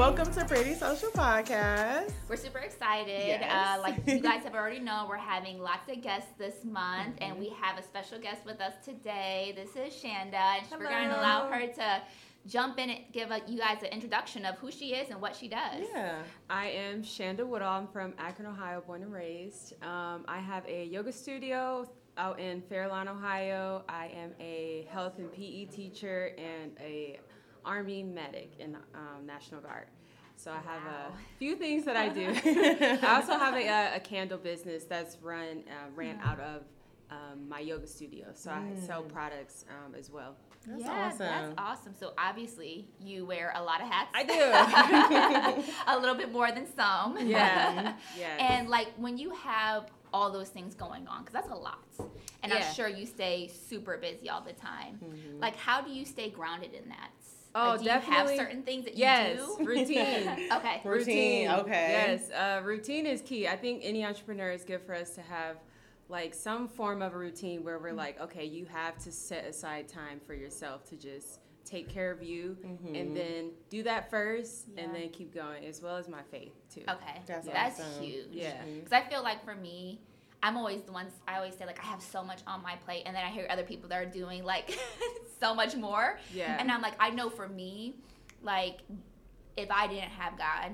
welcome to Pretty Social Podcast. We're super excited. Yes. Uh, like you guys have already known, we're having lots of guests this month, and we have a special guest with us today. This is Chanda, and we're going to allow her to jump in and give a, you guys an introduction of who she is and what she does. Yeah. I am Chanda Woodall. I'm from Akron, Ohio, born and raised. Um, I have a yoga studio out in Fairlawn, Ohio. I am a health and PE teacher and a Army medic in um, National Guard. So I have Wow. a few things that I do. I also have a, a, a candle business that's run uh, ran out of um, my yoga studio. So I sell products um, as well. That's yeah, awesome. that's awesome. So obviously, you wear a lot of hats. I do. a little bit more than some. Yeah. yeah. And like when you have all those things going on, because that's a lot, and Yeah. I'm sure you stay super busy all the time. Mm-hmm. Like, how do you stay grounded in that? Oh, Like, do definitely. you have certain things that you Yes, do? routine. okay. Routine, okay. Yes, uh, routine is key. I think any entrepreneur is good for us to have like some form of a routine where Mm-hmm. we're like, okay, you have to set aside time for yourself to just take care of you Mhm. and then do that first and then keep going as well as my faith too. Okay. That's That's, awesome. huge. Yeah. Because I feel like for me, I'm always the ones I always say like I have so much on my plate, and then I hear other people that are doing like so much more, Yeah. and I'm like I know for me, like if I didn't have God,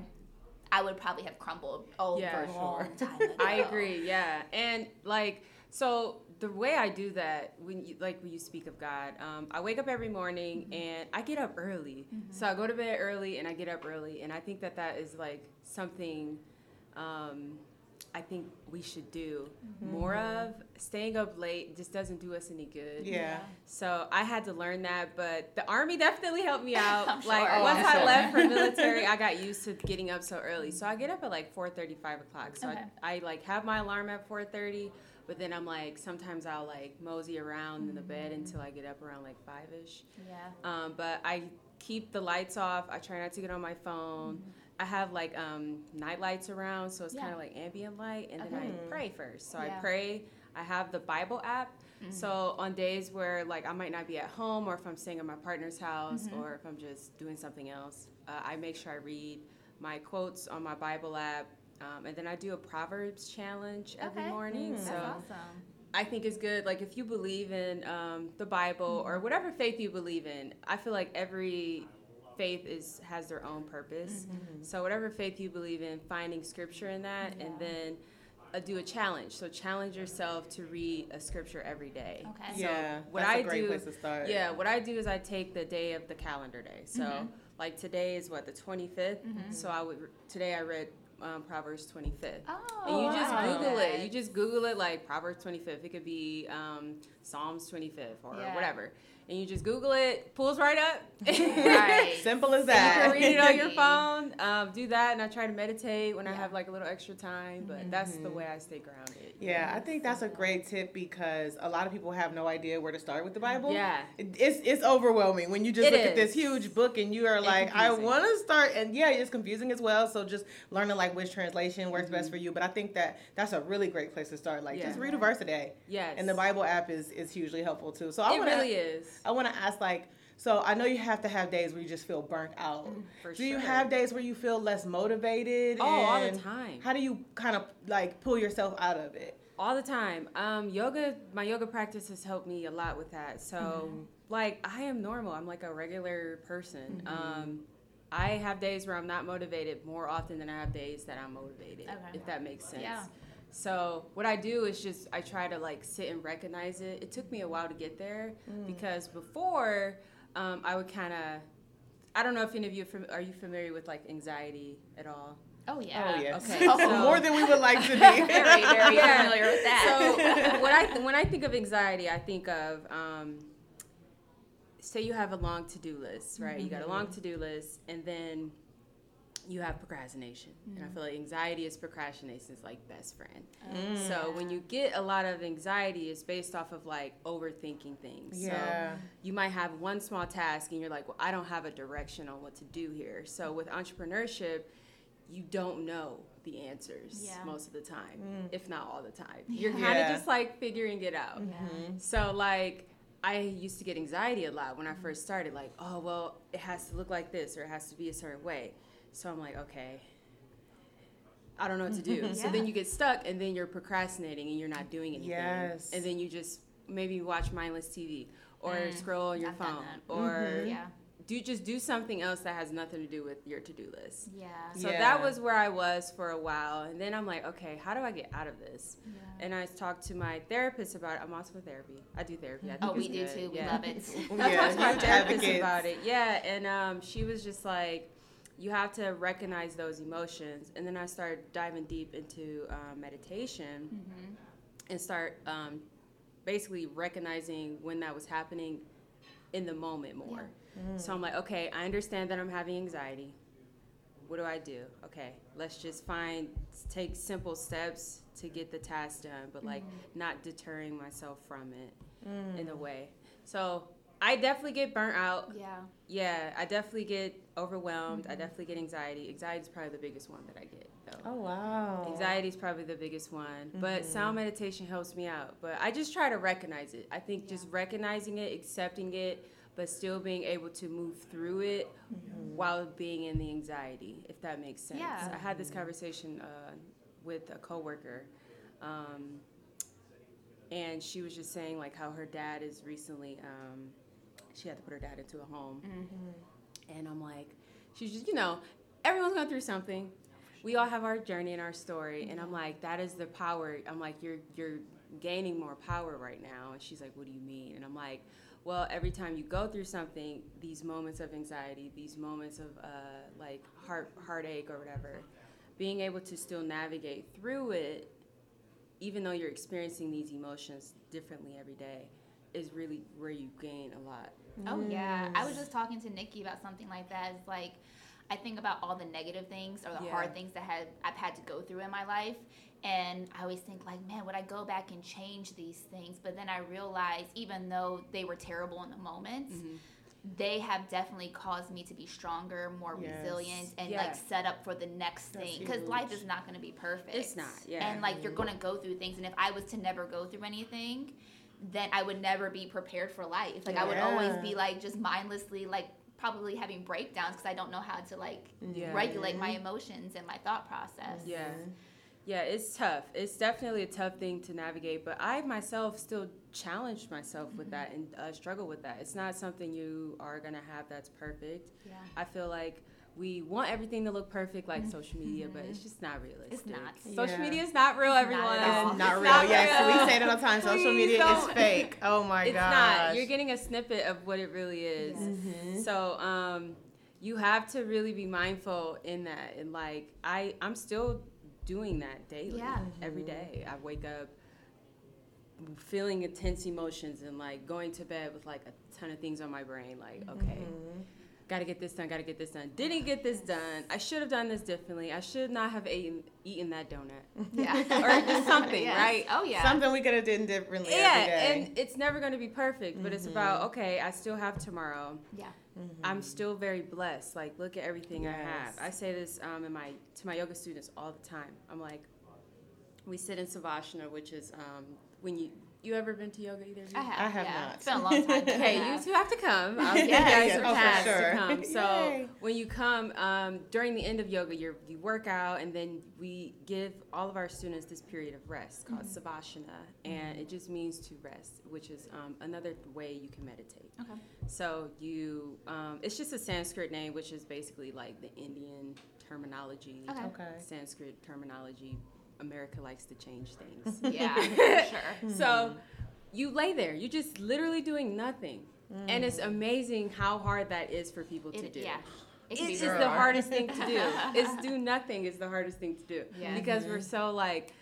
I would probably have crumbled over Yeah, a for long sure. time ago. I agree. Yeah, and like so the way I do that when you like when you speak of God, um, I wake up every morning Mm-hmm. and I get up early. So I go to bed early and I get up early, and I think that that is like something. Um, I think we should do more of. Staying up late just doesn't do us any good. Yeah. So I had to learn that, but the army definitely helped me out. I'm Like sure. Oh, once I'm I sure. left for military, I got used to getting up so early. So I get up at like 4:30, 5 o'clock. So Okay. I, I like have my alarm at 4:30, but then I'm like sometimes I'll like mosey around in the bed until I get up around like five ish. Yeah. Um, but I keep the lights off. I try not to get on my phone. I have like um, night lights around, so it's Yeah. kind of like ambient light, and then I pray first. So Yeah. I pray. I have the Bible app. So on days where like I might not be at home, or if I'm staying at my partner's house, or if I'm just doing something else, uh, I make sure I read my quotes on my Bible app. Um, and then I do a Proverbs challenge every morning. Mm. So That's awesome. I think it's good. Like if you believe in um, the Bible Mm-hmm. or whatever faith you believe in, I feel like every faith is has their own purpose. Mm-hmm. So whatever faith you believe in, finding scripture in that, and then uh, do a challenge. So challenge yourself to read a scripture every day. Okay. So yeah. what that's I a great do, place to start. yeah, what I do is I take the day of the calendar day. So Mhm. like today is what the 25th. Mhm. So I would today I read um, Proverbs 25th. Oh. And you just wow. Google it. You just Google it like Proverbs 25th. It could be um, Psalms 25th or Yeah. whatever. And you just Google it, pulls right up. Right. Simple as that. You that. can read it on your phone. Um, do that, and I try to meditate when I have like a little extra time. But that's the way I stay grounded. Yeah, I think that's a great tip because a lot of people have no idea where to start with the Bible. Yeah. It- It's it's overwhelming when you just It look at this huge book and you are like, I want to start, and yeah, it's confusing as well. So just learning like which translation works Mm-hmm. best for you. But I think that that's a really great place to start. Like Yeah. just read a verse a day, Yes. and the Bible app is is hugely helpful too. So I It want really is. I want to ask like. So I know you have to have days where you just feel burnt out. Mm, For Do you have days where you feel less motivated? Oh, all the time. How do you kind of like pull yourself out of it? All the time. Um, yoga, my yoga practice has helped me a lot with that. So, Mm-hmm. like, I am normal. I'm like a regular person. Um, I have days where I'm not motivated more often than I have days that I'm motivated, Okay. if that makes sense. Yeah. So, what I do is just I try to like sit and recognize it. It took me a while to get there Mm. because before um, I would kind of. I don't know if any of you are, fam- are you familiar with like anxiety at all. Oh yeah. Oh yeah, Okay, so- more than we would like to be. very, very Yeah. familiar with that. So when I when I think of anxiety, I think of um, say you have a long to do list, right? You got a long to do list, and then you have procrastination, and I feel like anxiety is procrastination's like best friend. Mm. So when you get a lot of anxiety, it's based off of like overthinking things. So Yeah. you might have one small task and you're like, well, I don't have a direction on what to do here. So with entrepreneurship, you don't know the answers Yeah. most of the time, Mm. if not all the time. You're kind of just like figuring it out. Mhm. So like I used to get anxiety a lot when I first started like, oh well, it has to look like this or it has to be a certain way. So I'm like, okay, I don't know what to do. So then you get stuck, and then you're procrastinating, and you're not doing anything. Yes. And then you just maybe watch mindless TV or Mm, scroll on your I've done phone that. or Yeah. do just do something else that has nothing to do with your to-do list. Yeah. So Yeah. that was where I was for a while, and then I'm like, okay, how do I get out of this? Yeah. And I talked to my therapist about it. I'm also in therapy. I do therapy. I think Oh, we it's do good. too. We love it. I Yeah, talked to my therapist advocates. about it. Yeah, and um, she was just like, you have to recognize those emotions. And then I started diving deep into um, meditation Mhm. and start um, basically recognizing when that was happening in the moment more. So I'm like, okay, I understand that I'm having anxiety. What do I do? Okay, let's just find, take simple steps to get the task done, but like not deterring myself from it in a way. So I definitely get burnt out. Yeah. Yeah, I definitely get overwhelmed. I definitely get anxiety. Anxiety is probably the biggest one that I get, though. Oh wow. Anxiety is probably the biggest one, but Mm-hmm. sound meditation helps me out. But I just try to recognize it. I think just recognizing it, accepting it, but still being able to move through it Mm-hmm. while being in the anxiety, if that makes sense. Yeah. I had this conversation uh, with a coworker, um, and she was just saying like how her dad is recently. Um, she had to put her dad into a home, Mm-hmm. and I'm like, she's just you know, everyone's going through something. We all have our journey and our story, and I'm like, that is the power. I'm like, you're you're gaining more power right now, and she's like, what do you mean? And I'm like, well, every time you go through something, these moments of anxiety, these moments of uh, like heart heartache or whatever, being able to still navigate through it, even though you're experiencing these emotions differently every day, is really where you gain a lot. Oh yeah, I was just talking to Nikki about something like that. It's like I think about all the negative things or the Yeah. hard things that had I've had to go through in my life, and I always think like, man, would I go back and change these things? But then I realize, even though they were terrible in the moment. Mm-hmm. They have definitely caused me to be stronger, more Yes. resilient, and like set up for the next That's thing. Because life is not going to be perfect. It's not, yeah. And like you're mm-hmm. going to go through things, and if I was to never go through anything, then I would never be prepared for life. Like I would always be like just mindlessly like probably having breakdowns because I don't know how to like Yeah. regulate my emotions and my thought process. Yeah. Yeah, it's tough. It's definitely a tough thing to navigate, but I myself still challenge myself with that and uh, struggle with that. It's not something you are going to have that's perfect. Yeah. I feel like we want everything to look perfect like social media, but it's just not realistic. not. Social Yeah. media is not real, It's not everyone. at. It's not It's real. yes, real. we say it all the time. Social media is don't. fake. Oh my god. it's gosh. not. You're getting a snippet of what it really is. Mhm. So um, you have to really be mindful in that, and like I, I'm still doing that daily, Yeah. every day. I wake up feeling intense emotions and like going to bed with like a ton of things on my brain. Like, okay, Mm-hmm. Gotta get this done, gotta get this done. Didn't get this done. I should have done this differently. I should not have eaten eaten that donut. Yeah. Or just something, Yes. right? Oh yeah. Something we could have done differently. Yeah, every day. and it's never going to be perfect, but it's about okay. I still have tomorrow. yeah. I'm still very blessed. Like, look at everything I have. I say this um, in my to my yoga students all the time. I'm like, we sit in savasana, which is um, when you you ever been to yoga either of you? I have. I have yeah. not. It's been a long time. Okay, you two have to come. I'll give you guys Yeah, a oh, for sure. to come. So Yay. when you come um, during the end of yoga, you you work out, and then we give all of our students this period of rest called Mm-hmm. savasana, and it just means to rest, which is um, another way you can meditate. Okay. So you, um, it's just a Sanskrit name, which is basically like the Indian terminology. Okay. Okay. Sanskrit terminology. America likes to change things. Yeah. For sure. So you lay there, you're just literally doing nothing. And it's amazing how hard that is for people to do. yeah. It It's just the hardest thing to do. It's do nothing is the hardest thing to do. Yeah. Because we're so like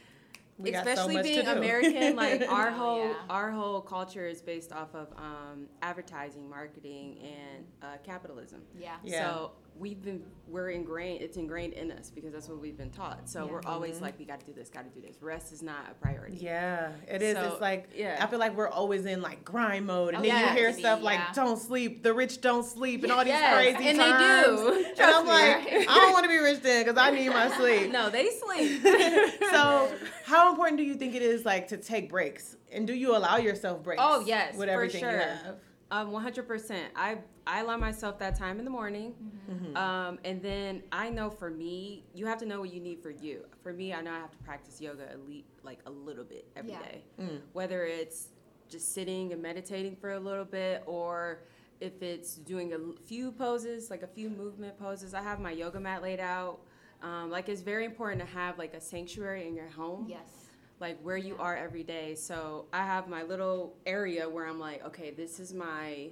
We got so especially being. American, like our whole yeah. our whole culture is based off of um, advertising, marketing, and uh, capitalism. Yeah. Yeah. So we've been we're ingrained. It's ingrained in us because that's what we've been taught. So Yeah. we're always mm-hmm. like, we got to do this, got to do this. Rest is not a priority. Yeah, it is. So, it's like yeah. I feel like we're always in like grind mode, and Oh, then yeah. you hear stuff like yeah. "don't sleep," "the rich don't sleep," and all these Yes, crazy and terms. they do. And Trust I'm me, like, right? I don't want to be rich then because I need my sleep. No, they sleep. so, how important do you think it is like to take breaks, and do you allow yourself breaks? Oh, yes, with for everything sure. you have. Um, 100%. I I allow myself that time in the morning. Mm-hmm. Um, and then I know for me, you have to know what you need for you. For me, I know I have to practice yoga elite like a little bit every Yeah. day. Mm. Whether it's just sitting and meditating for a little bit or if it's doing a few poses, like a few movement poses. I have my yoga mat laid out. Um, like it's very important to have like a sanctuary in your home Yes. Like where you are every day. So I have my little area where I'm like, okay, this is my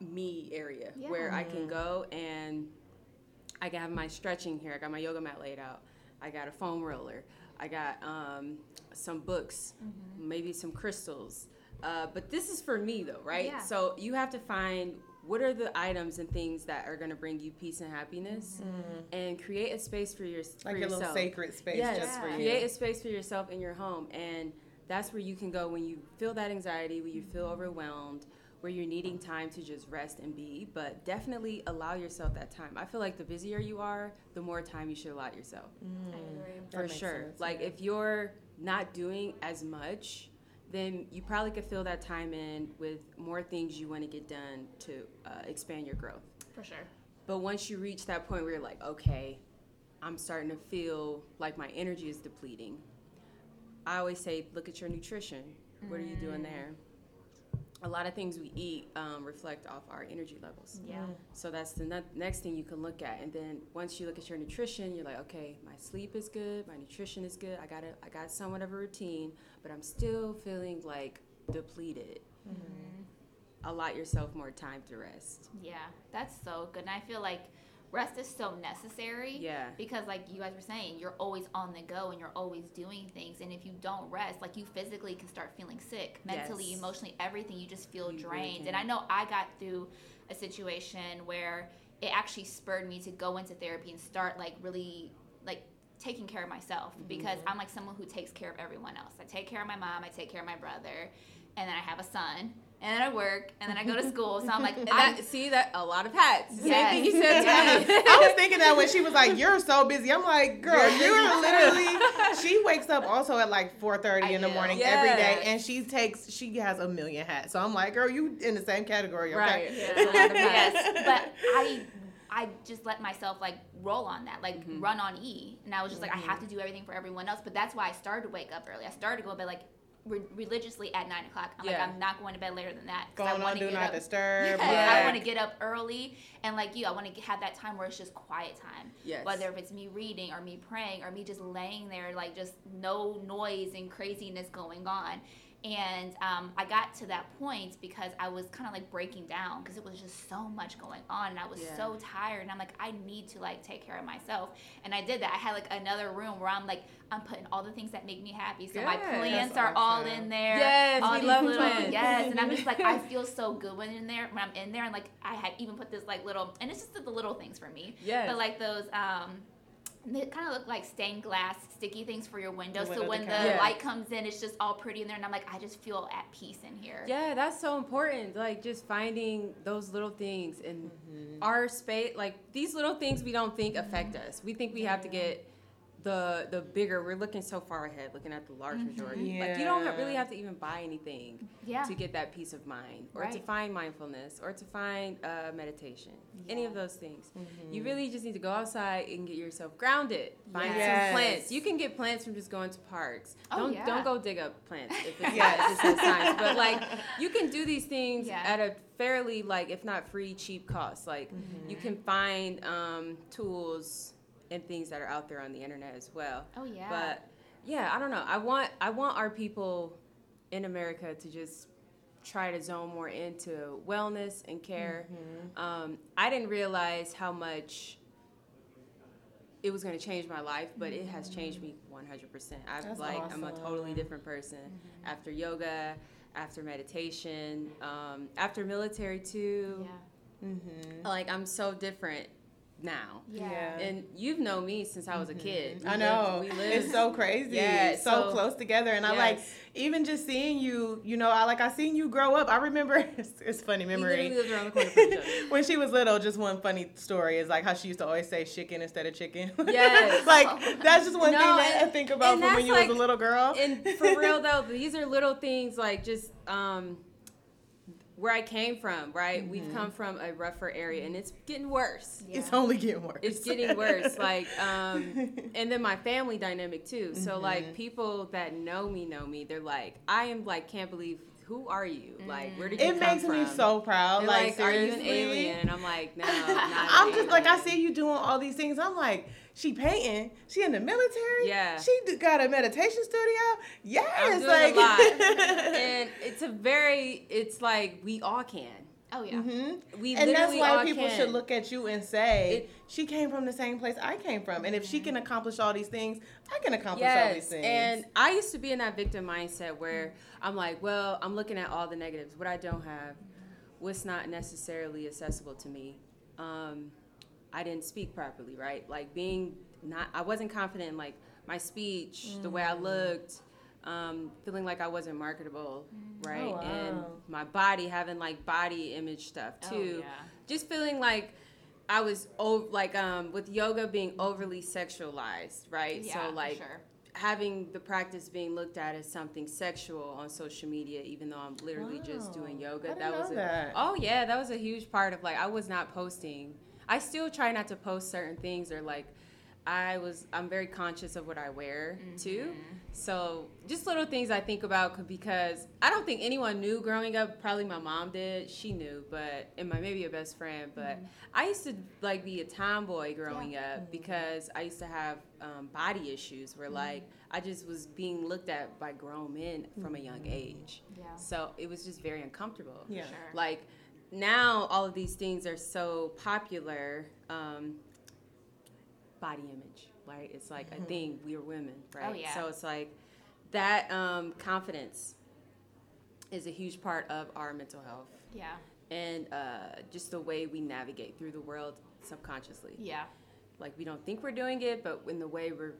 me area Yeah. where I can go and I can have my stretching here. I got my yoga mat laid out. I got a foam roller. I got um, some books, Mm-hmm. maybe some crystals. Uh, but this is for me though, right? Yeah. So you have to find what are the items and things that are going to bring you peace and happiness and create a space for, your, for Mm-hmm. Like a little sacred space Yes, just for you. create a space for yourself in your home, and that's where you can go when you feel that anxiety, when you feel overwhelmed, where you're needing time to just rest and be. But definitely allow yourself that time. I feel like the busier you are, the more time you should allow yourself. I agree. For sure. sense, like yeah. if you're not doing as much, then you probably could fill that time in with more things you want to get done to uh, expand your growth. For sure. But once you reach that point where you're like, okay, I'm starting to feel like my energy is depleting. I always say, look at your nutrition. What are you doing there? A lot of things we eat um, reflect off our energy levels. Yeah. So that's the ne- next thing you can look at. And then once you look at your nutrition, you're like, okay, my sleep is good, my nutrition is good. I got a, I got somewhat of a routine, but I'm still feeling like depleted. Allot yourself more time to rest. Yeah. That's so good. And I feel like rest is so necessary. Yeah. Because like you guys were saying, you're always on the go and you're always doing things. And if you don't rest, like you physically can start feeling sick, mentally, Yes. emotionally, everything. You just feel You drained. can. and I know I got through a situation where it actually spurred me to go into therapy and start like really like taking care of myself mm-hmm. because I'm like someone who takes care of everyone else. I take care of my mom, I take care of my brother, and then I have a son, and then I work, and then I go to school. So I'm like, And I'm, that, see that a lot of hats. Same thing you said to Yes. I was thinking that when she was like, "You're so busy," I'm like, "Girl, You're you're literally." She wakes up also at like 4:30 I in the do. morning every day, and she takes she has a million hats. So I'm like, "Girl, you in the same category, okay?" Right. It's a lot of hats. yes, but I I just let myself like roll on that, like Mhm. run on E, and I was just like, I have to do everything for everyone else. But that's why I started to wake up early. I started to go to bed like re- religiously at nine o'clock. I'm Yeah. like, I'm not going to bed later than that. 'cause I Going on, wanna do get not up- disturb. Yes, Yeah. I want to get up early, and like you, I want to have that time where it's just quiet time. Yes. Whether if it's me reading or me praying or me just laying there, like just no noise and craziness going on. And um, I got to that point because I was kind of like breaking down because it was just so much going on, and I was Yeah. so tired. And I'm like, I need to like take care of myself, and I did that. I had like another room where I'm like, I'm putting all the things that make me happy. So my plants are all in there. Yes, all we these love little, plants. Yes, and I'm just like, I feel so good when in there when I'm in there, and like I had even put this like little, and it's just the little things for me. Yes. But like those, um, they kind of look like stained glass sticky things for your window. The so when the decor. Yeah. light comes in, it's just all pretty in there, and I'm like, I just feel at peace in here. Yeah, that's so important. Like just finding those little things in mm-hmm. our space. Like these little things we don't think affect mm-hmm. us. We think we have to get the the bigger. We're looking so far ahead, looking at the large majority. Like you don't really have to even buy anything Yeah. to get that peace of mind, or to find mindfulness, or to find uh, meditation. Any of those things. You really just need to go outside and get yourself grounded. Find Yes. some plants. You can get plants from just going to parks. Oh, don't yeah. don't go dig up plants if it's Yes. not, science. But like you can do these things Yeah. at a fairly like if not free cheap cost like you can find um, tools and things that are out there on the internet as well. Oh yeah. but yeah i don't know. I want i want our people in america to just try to zone more into wellness and care. Um, i didn't realize how much it was going to change my life but it has changed me 100% i've That's like i'm a totally different person after yoga after meditation um, after military too. Yeah. Mm-hmm. like i'm so different now Yeah. Yeah. and you've known me since i was a kid We I lived- know. we lived It's so crazy. Yeah, so, so- close together. And I like even just seeing you, you know, I like I seen you grow up. I remember it's, it's funny we memory. literally lived around the corner from when she was little, just one funny story is like how she used to always say chicken instead of chicken. Yes. like that's just one No, thing that I think about from when you like- was a little girl. and for real though these are little things like just um where I came from, right? Mm-hmm. We've come from a rougher area and it's getting worse. Yeah. It's only getting worse. It's getting worse. like, um, and then my family dynamic too. So, mm-hmm. like, people that know me know me. They're like, I am like, can't believe who are you? Like, where did you it come from? It makes me so proud. like, like are you an alien? And I'm like, no, I'm just like, I see you doing all these things. I'm like, she painting. She in the military. Yeah. She got a meditation studio. Yes. I'm doing like, a lot. and it's a very. It's like we all can. Oh yeah. Mm-hmm. We and that's why people can. should look at you and say, it, "She came from the same place I came from, and if she can accomplish all these things, I can accomplish yes, all these things." And I used to be in that victim mindset where I'm like, "Well, I'm looking at all the negatives, what I don't have, what's not necessarily accessible to me." Um, I didn't speak properly, right? Like being not, I wasn't confident in like my speech, mm. the way I mm. looked um, feeling like I wasn't marketable, mm. right? Oh, wow. And my body having like body image stuff oh, too. Oh, yeah. Just feeling like I was over, like um, with yoga being overly sexualized, right? Yeah, so like sure. having the practice being looked at as something sexual on social media, even though I'm literally wow. just doing yoga. that was a, that. oh yeah, that was a huge part of like I was not posting. I still try not to post certain things or like I was I'm very conscious of what I wear mm-hmm. too. So just little things I think about because I don't think anyone knew growing up. Probably my mom did. She knew, but and my maybe a best friend. But mm-hmm. I used to like be a tomboy growing yeah. up mm-hmm. because I used to have um, body issues where mm-hmm. like I just was being looked at by grown men from a young mm-hmm. age. Yeah. So it was just very uncomfortable. Yeah. Sure. Like now all of these things are so popular. Um, body image, right? It's like mm-hmm. a thing. We are women, right? Oh, yeah. So it's like that um, confidence is a huge part of our mental health. Yeah. And uh, just the way we navigate through the world subconsciously. Yeah. Like we don't think we're doing it, but in the way we're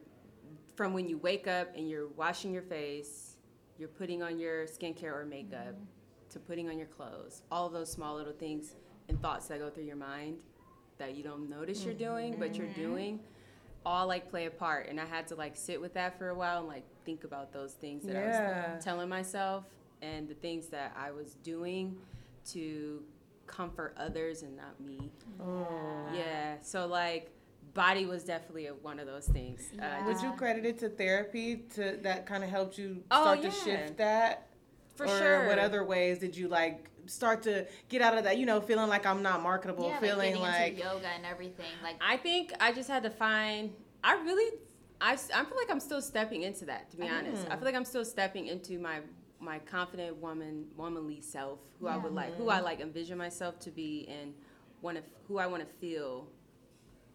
from when you wake up and you're washing your face, you're putting on your skincare or makeup, mm-hmm. To putting on your clothes, all those small little things and thoughts that go through your mind that you don't notice you're doing, but you're mm-hmm. doing, all like play a part. And I had to like sit with that for a while and like think about those things that yeah. I was telling myself and the things that I was doing to comfort others and not me. Oh. Yeah. So like body was definitely a, one of those things. Yeah. Uh, Would you credit it to therapy to that kind of helped you oh, start oh, yeah. to shift that? For or sure. What other ways did you like start to get out of that, you know, feeling like I'm not marketable, yeah, feeling like, like yoga and everything. Like I think I just had to find. I really, I, I feel like I'm still stepping into that. To be mm. honest, I feel like I'm still stepping into my my confident woman, womanly self, who yeah. I would like, who I like envision myself to be, and want to, who I want to feel.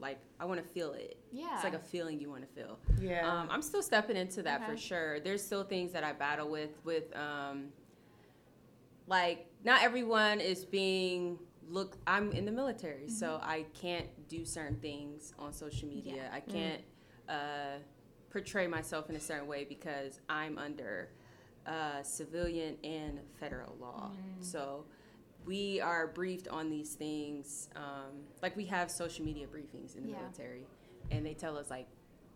Like I want to feel it. Yeah, it's like a feeling you want to feel. Yeah, um, I'm still stepping into that okay. for sure. There's still things that I battle with, with um, like not everyone is being look i'm in the military mm-hmm. so i can't do certain things on social media yeah. i mm. can't mm. uh, portray myself in a certain way because i'm under uh, civilian and federal law mm. so we are briefed on these things um, like we have social media briefings in the yeah. military and they tell us like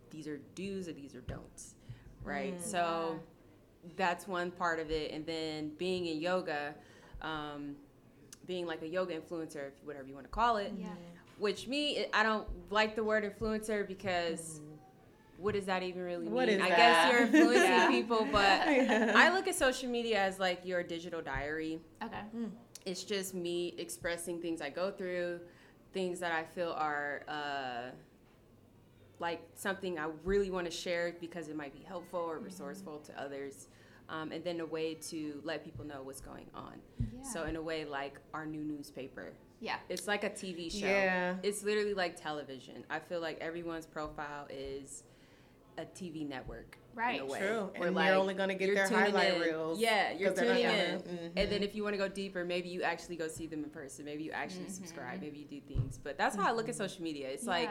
these are do's or these are don'ts right mm, so yeah that's one part of it. And then being in yoga, um, being like a yoga influencer, whatever you want to call it. Yeah. Which me, I don't like the word influencer because. Mm. What does that even really mean? What is I that? guess you're influencing yeah. people, but yeah. I look at social media as like your digital diary. Okay. Mm. It's just me expressing things I go through, things that I feel are uh, like something I really want to share because it might be helpful or mm-hmm. resourceful mm-hmm. to others um, and then a way to let people know what's going on. Yeah. So in a way, like our new newspaper. Yeah. It's like a TV show. Yeah. It's literally like television. I feel like everyone's profile is a TV network. Right. True. And like, you're only going to get their highlight in. reels. Yeah, you're tuning in. Mm-hmm. And then if you want to go deeper, maybe you actually go see them in person. Maybe you actually mm-hmm. subscribe. Maybe you do things. But that's how I look at mm-hmm. social media. It's yeah. like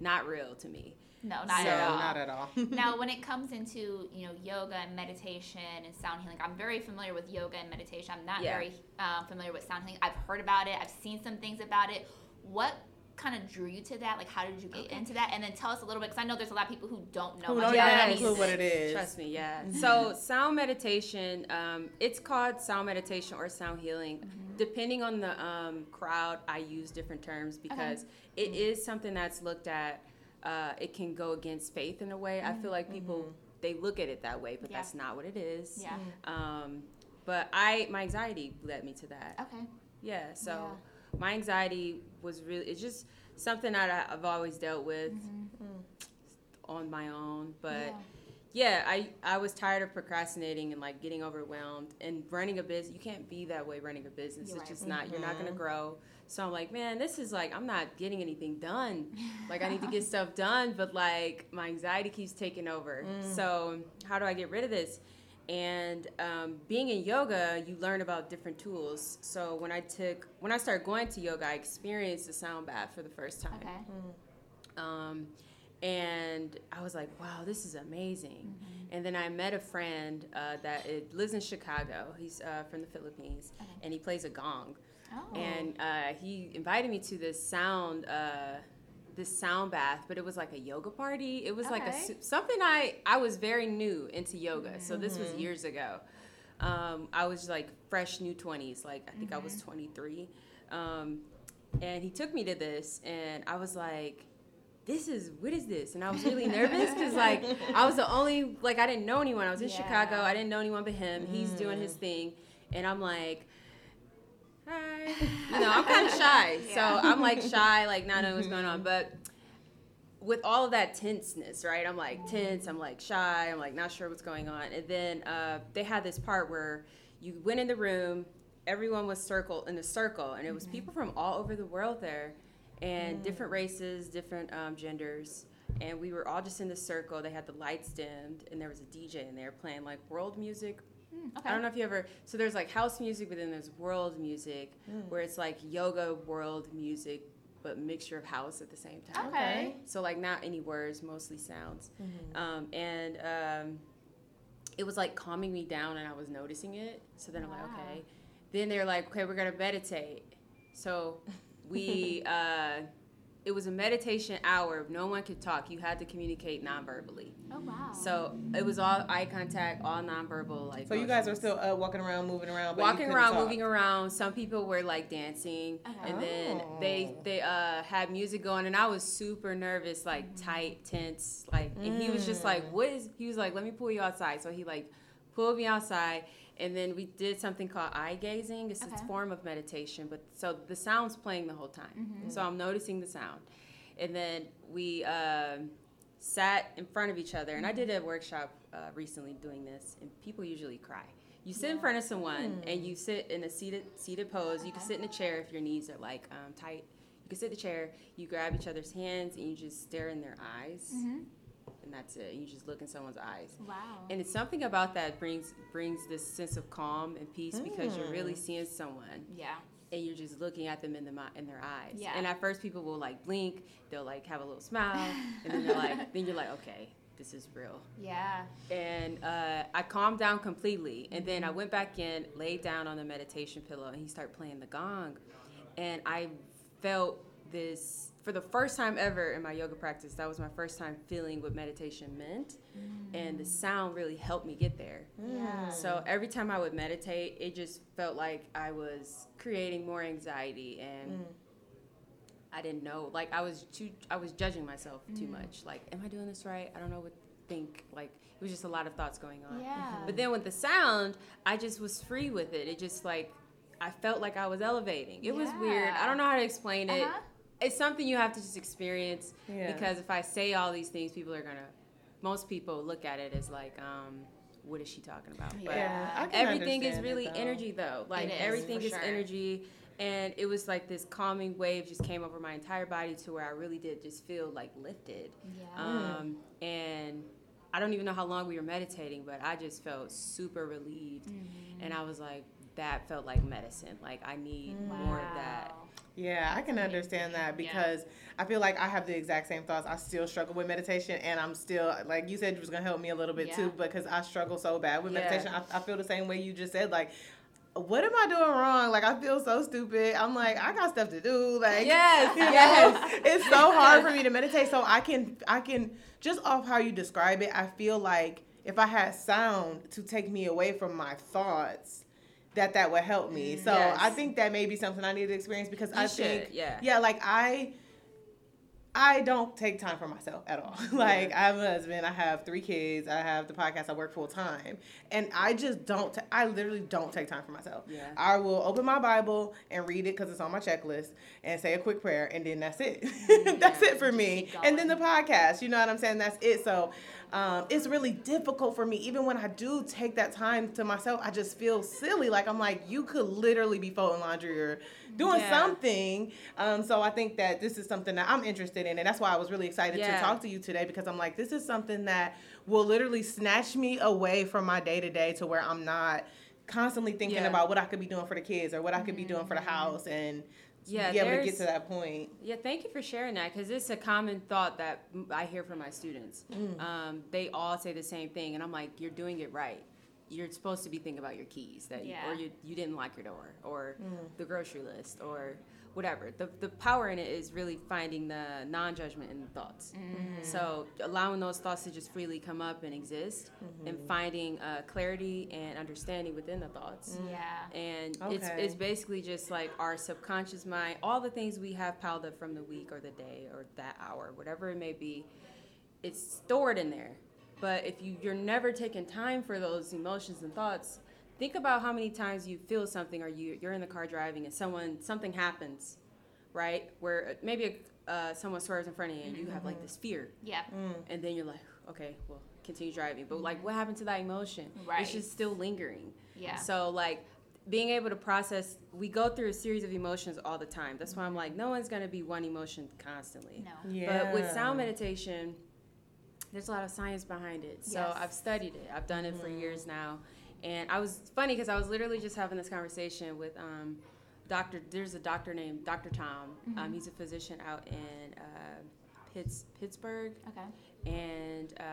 not real to me. No, not so, at all. Not at all. now, when it comes into you know yoga and meditation and sound healing, I'm very familiar with yoga and meditation. I'm not yeah. very uh, familiar with sound healing. I've heard about it. I've seen some things about it. What kind of drew you to that? Like, how did you get okay. into that? And then tell us a little bit, because I know there's a lot of people who don't know. Who don't yes. clue what it is. Trust me, yeah. Mm-hmm. So sound meditation, um, it's called sound meditation or sound healing. Mm-hmm. Depending on the um, crowd, I use different terms because okay. it mm-hmm. is something that's looked at. Uh, it can go against faith in a way. I feel like people mm-hmm. they look at it that way, but yeah. that's not what it is. Yeah. Um, but I, my anxiety led me to that. Okay. Yeah. So. Yeah my anxiety was really it's just something that I've always dealt with mm-hmm. on my own. But yeah. yeah. I I was tired of procrastinating and like getting overwhelmed and running a business. You can't be that way running a business. You're it's right. just not. Mm-hmm. You're not gonna mm-hmm. grow. So I'm like, man, this is like I'm not getting anything done. Like I need to get stuff done, but like my anxiety keeps taking over. Mm. So how do I get rid of this? And um, being in yoga you learn about different tools so when i took when i started going to yoga i experienced the sound bath for the first time okay. mm. um, and i was like wow this is amazing mm-hmm. and then i met a friend uh, that lives in chicago he's uh, from the philippines okay. and he plays a gong oh. and uh, he invited me to this sound uh, this sound bath, but it was like a yoga party. It was okay. like a something I I was very new into yoga, mm-hmm. so this was mm-hmm. years ago. Um, I was like fresh new twenties, like I think mm-hmm. I was mm-hmm. twenty three, um, and he took me to this, and I was like. This is what is this? And I was really nervous because like I was the only like I didn't know anyone. I was in yeah. Chicago. I didn't know anyone but him. Mm. He's doing his mm. thing, and I'm like, hi. You know, I'm kind of shy. yeah. So I'm like shy, like not knowing what's going on. But with all of that tenseness, right? I'm like tense, I'm like shy, I'm like not sure what's going on. And then uh, they had this part where you went in the room, everyone was circled in a circle, and it was mm-hmm. people from all over the world there, and mm. different races, different um, genders. And we were all just in the circle. They had the lights dimmed, and there was a DJ in there playing like world music Mm, okay. I don't know if you ever. So there's like house music, but then there's world music, mm. where it's like yoga world music, but mixture of house at the same time. Okay. So like not any words, mostly sounds, mm-hmm. um, and um, it was like calming me down, and I was noticing it. So then I'm like, okay. Then they're like, okay, we're gonna meditate. So we. uh, it was a meditation hour. No one could talk. You had to communicate non-verbally. Oh wow! So it was all eye contact, all non-verbal. Like so, you guys are still uh, walking around, moving around, walking around, talk. moving around. Some people were like dancing, and then they they uh, had music going, and I was super nervous, like mm. tight, tense, like. And he was just like, mm. "What is?" He was like, "Let me pull you outside." So he like pulled me outside and then we did something called eye gazing. It's okay. a form of meditation, but so the sound's playing the whole time. Mm-hmm. So I'm noticing the sound, and then we uh, sat in front of each other. And I did a workshop uh, recently doing this, and people usually cry. You sit yeah. in front of someone, mm. and you sit in a seated seated pose. Okay. You can sit in a chair if your knees are like um, tight. You can sit in the chair. You grab each other's hands, and you just stare in their eyes. Mm-hmm and that's it. You just look in someone's eyes. Wow. And it's something about that brings brings this sense of calm and peace mm. because you're really mm. seeing someone. Yeah. And you're just looking at them in the in their eyes. Yeah. And at first, people will like blink. They'll like have a little smile, and then they're like, then you're like, okay, this is real. Yeah. And uh, I calmed down completely, and then I went back in, laid down on the meditation pillow, and he started playing the gong, and I felt this for the first time ever in my yoga practice, that was my first time feeling what meditation meant. Mm. And the sound really helped me get there. Yeah. So every time I would meditate, it just felt like I was creating more anxiety and mm. I didn't know. Like I was too I was judging myself too mm. much. Like, am I doing this right? I don't know what think. Like it was just a lot of thoughts going on. Yeah. But then with the sound, I just was free with it. It just like I felt like I was elevating. It yeah. was weird. I don't know how to explain it. Uh-huh it's something you have to just experience yeah. because if I say all these things, people are gonna. Most people look at it as like, um, what is she talking about? But yeah, everything is really though. energy though. Like is, everything is sure. energy. And it was like this calming wave just came over my entire body to where I really did just feel like lifted. Yeah. Um, and I don't even know how long we were meditating, but I just felt super relieved. Mm-hmm. And I was like, that felt like medicine. Like I need wow. more of that. Yeah, I can understand that because yeah. I feel like I have the exact same thoughts. I still struggle with meditation, and I'm still like you said, you was gonna help me a little bit yeah. too because I struggle so bad with yeah. meditation. I, I, feel the same way you just said. Like what am I doing wrong? Like I feel so stupid. I'm like, I got stuff to do. Like yes, you know, yes. it's so hard for me to meditate. So I can I can just off how you describe it, I feel like if I had sound to take me away from my thoughts, that that would help me. So Yes. I think that may be something I need to experience because I should, think yeah. yeah, like I I don't take time for myself at all. like I have a husband, I have three kids, I have the podcast, I work full time, and I just don't. ta- I literally don't take time for myself. Yeah. I will open my Bible and read it because it's on my checklist, and say a quick prayer, and then that's it. that's Yeah. it for me. And then the podcast, you know what I'm saying? That's it. So. Um, it's really difficult for me. Even when I do take that time to myself, I just feel silly. Like I'm like, you could literally be folding laundry or doing Yeah. something. Um, so I think that this is something that I'm interested in, and that's why I was really excited Yeah. to talk to you today because I'm like, this is something that will literally snatch me away from my day to day to where I'm not constantly thinking Yeah. about what I could be doing for the kids or what I could be doing for the house and Yeah, be able to get to that point. Yeah, thank you for sharing that because it's a common thought that I hear from my students. Mm. Um, they all say the same thing, and I'm like, you're doing it right. You're supposed to be thinking about your keys that, you, or you, you didn't lock your door, or Mm. the grocery list, or whatever. The the power in it is really finding the non-judgment in the thoughts. Mm-hmm. So allowing those thoughts to just freely come up and exist, and Mm-hmm. finding uh, clarity and understanding within the thoughts Yeah. and it's, it's basically just like our subconscious mind all the things we have piled up from the week or the day or that hour whatever it may be it's stored in there but if you you're never taking time for those emotions and thoughts think about how many times you feel something or you you're in the car driving and someone something happens right where uh, maybe uh, someone swerves in front of you and you have like mm-hmm. this fear Yeah. Mm. and then you're like okay well continue driving but like what happened to that emotion Right. it's just still lingering Yeah. so like being able to process, we go through a series of emotions all the time. That's why I'm like, no one's gonna be one emotion constantly. No. Yeah. But with sound meditation, there's a lot of science behind it. So Yes. I've studied it. I've done it for mm. years now. And I was funny because I was literally just having this conversation with um, Dr. There's a doctor named Dr. Tom. Um, he's a physician out in uh, Pitts, Pittsburgh Okay. and uh,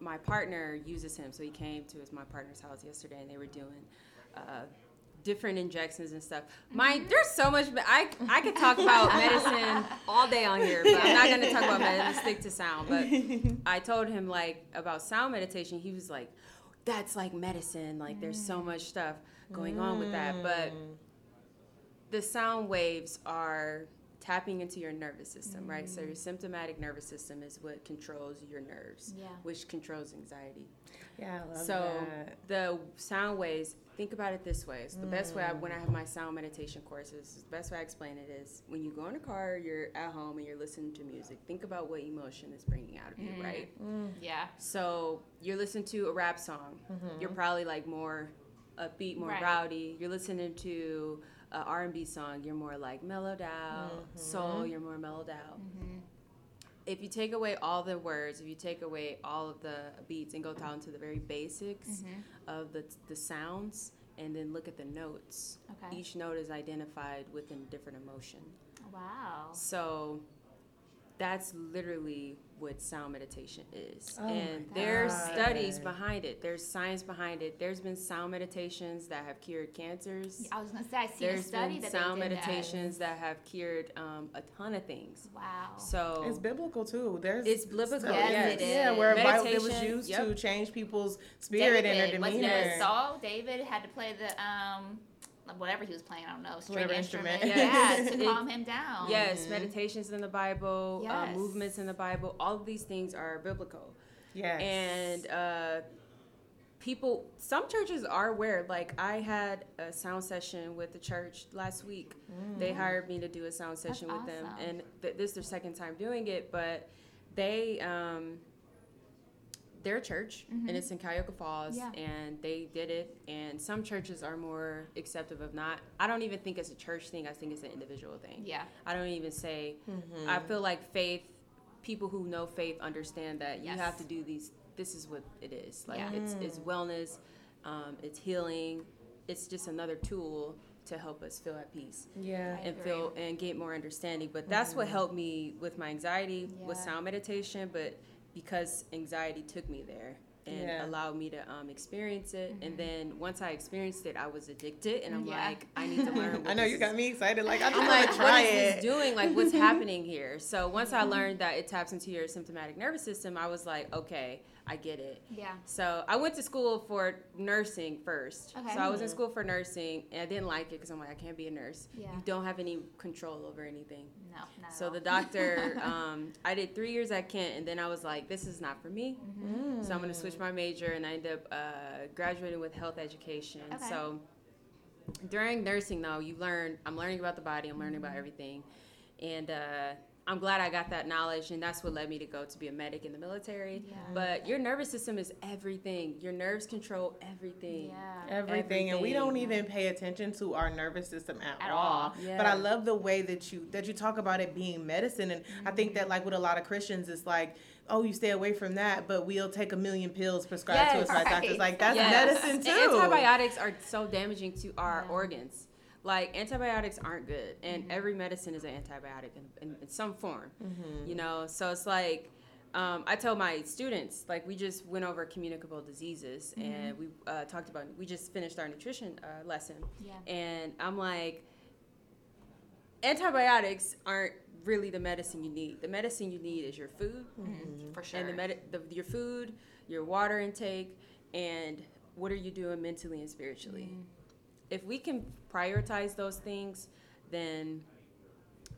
my partner uses him. So he came to his my partner's house yesterday, and they were doing uh, different injections and stuff. My there's so much. I I could talk about medicine all day on here, but I'm not gonna talk about medicine. Stick to sound. But I told him like about sound meditation. He was like, "That's like medicine. Like there's so much stuff going on with that." But mm. the sound waves are tapping into your nervous system, right? So your mm. symptomatic nervous system is what controls your nerves, Yeah. which controls anxiety. yeah, I love so that. the sound waves, think about it this way. It's the best way I, when I mm. have my sound meditation courses, the best way I explain it is when you go in a car, you're at home and you're listening to music. Think about what emotion is bringing out of you, mm, right? Yeah. So you're listening to a rap song. Mm-hmm. You're probably like more upbeat, more Right. rowdy. You're listening to a R&B song. You're more like mellowed out. Mm-hmm. Soul. You're more mellowed out. Mm-hmm. If you take away all the words, if you take away all of the beats and go down to the very basics mm-hmm. of the the sounds, and then look at the notes. Okay. Each note is identified with a different emotion. Wow. So that's literally what sound meditation is. Oh and there's studies behind it. There's science behind it. There's been sound meditations that have cured cancers. I was gonna say I see a There's study been that sound they did that. meditations that. have cured um, a ton of things. Wow. So It's biblical too. There's It's biblical, Yes, yes. it is. Yeah, where Bible, it was used yep. to change people's spirit and David, their wasn't it demeanor. Saul? David had to play the um whatever he was playing. I don't know string Whatever instrument. instrument. Yeah, Yes. to calm him down. Yes, meditations in the Bible, uh, movements in the Bible, all of these things are biblical. Yes. and uh, people some churches are aware like i had a sound session with the church last week they hired me to do a sound session with them and th- this is their second time doing it but they um their church and it's in Cuyahoga Falls Yeah. and they did it and some churches are more acceptive of not I don't even think it's a church thing I think it's an individual thing Yeah. I don't even say. Mm-hmm. I feel like faith. People who know faith understand that you have to do these. This is what it is. Like Yeah. it's it's wellness, um, it's healing. It's just another tool to help us feel at peace yeah. And feel and get more understanding. But that's what helped me with my anxiety with sound meditation. But because anxiety took me there, and Yeah. allowed me to um, experience it. Mm-hmm. And then once I experienced it, I was addicted, and I'm Yeah. like, I need to learn. I know you got me excited. Like I'm, I'm like, what it. this doing? Like, what's happening here? So once I learned that it taps into your symptomatic nervous system, I was like, okay, I get it. Yeah. So I went to school for nursing first. Okay. So I was in school for nursing, and I didn't like it because I'm like, I can't be a nurse. Yeah. You don't have any control over anything. No, not So the doctor, um, I did three years at Kent, and then I was like, this is not for me. Mm-hmm. So I'm gonna switch my major, and I ended up uh, graduating with health education. Okay. So during nursing, though, you learn. I'm learning about the body. I'm learning about everything, and uh, I'm glad I got that knowledge, and that's what led me to go to be a medic in the military. Yeah. But your nervous system is everything. Your nerves control everything. Yeah. everything, and we don't even pay attention to our nervous system at, At all. all. But I love the way that you that you talk about it being medicine, and I think that mm-hmm. like with a lot of Christians, it's like, oh, you stay away from that, but we'll take a million pills prescribed to us Yes. by doctors. Like that's Yes. medicine And too. antibiotics are so damaging to our Yeah. organs. Like antibiotics aren't good, and Mm-hmm. every medicine is an antibiotic in, in, in some form. Mm-hmm. You know, so it's like um, I tell my students, like we just went over communicable diseases, Mm-hmm. and we uh, talked about. We just finished our nutrition uh, lesson, Yeah. and I'm like, antibiotics aren't really the medicine you need. The medicine you need is your food, Mhm, For sure. and the, med- the your food, your water intake, and what are you doing mentally and spiritually. Mm-hmm. If we can prioritize those things, then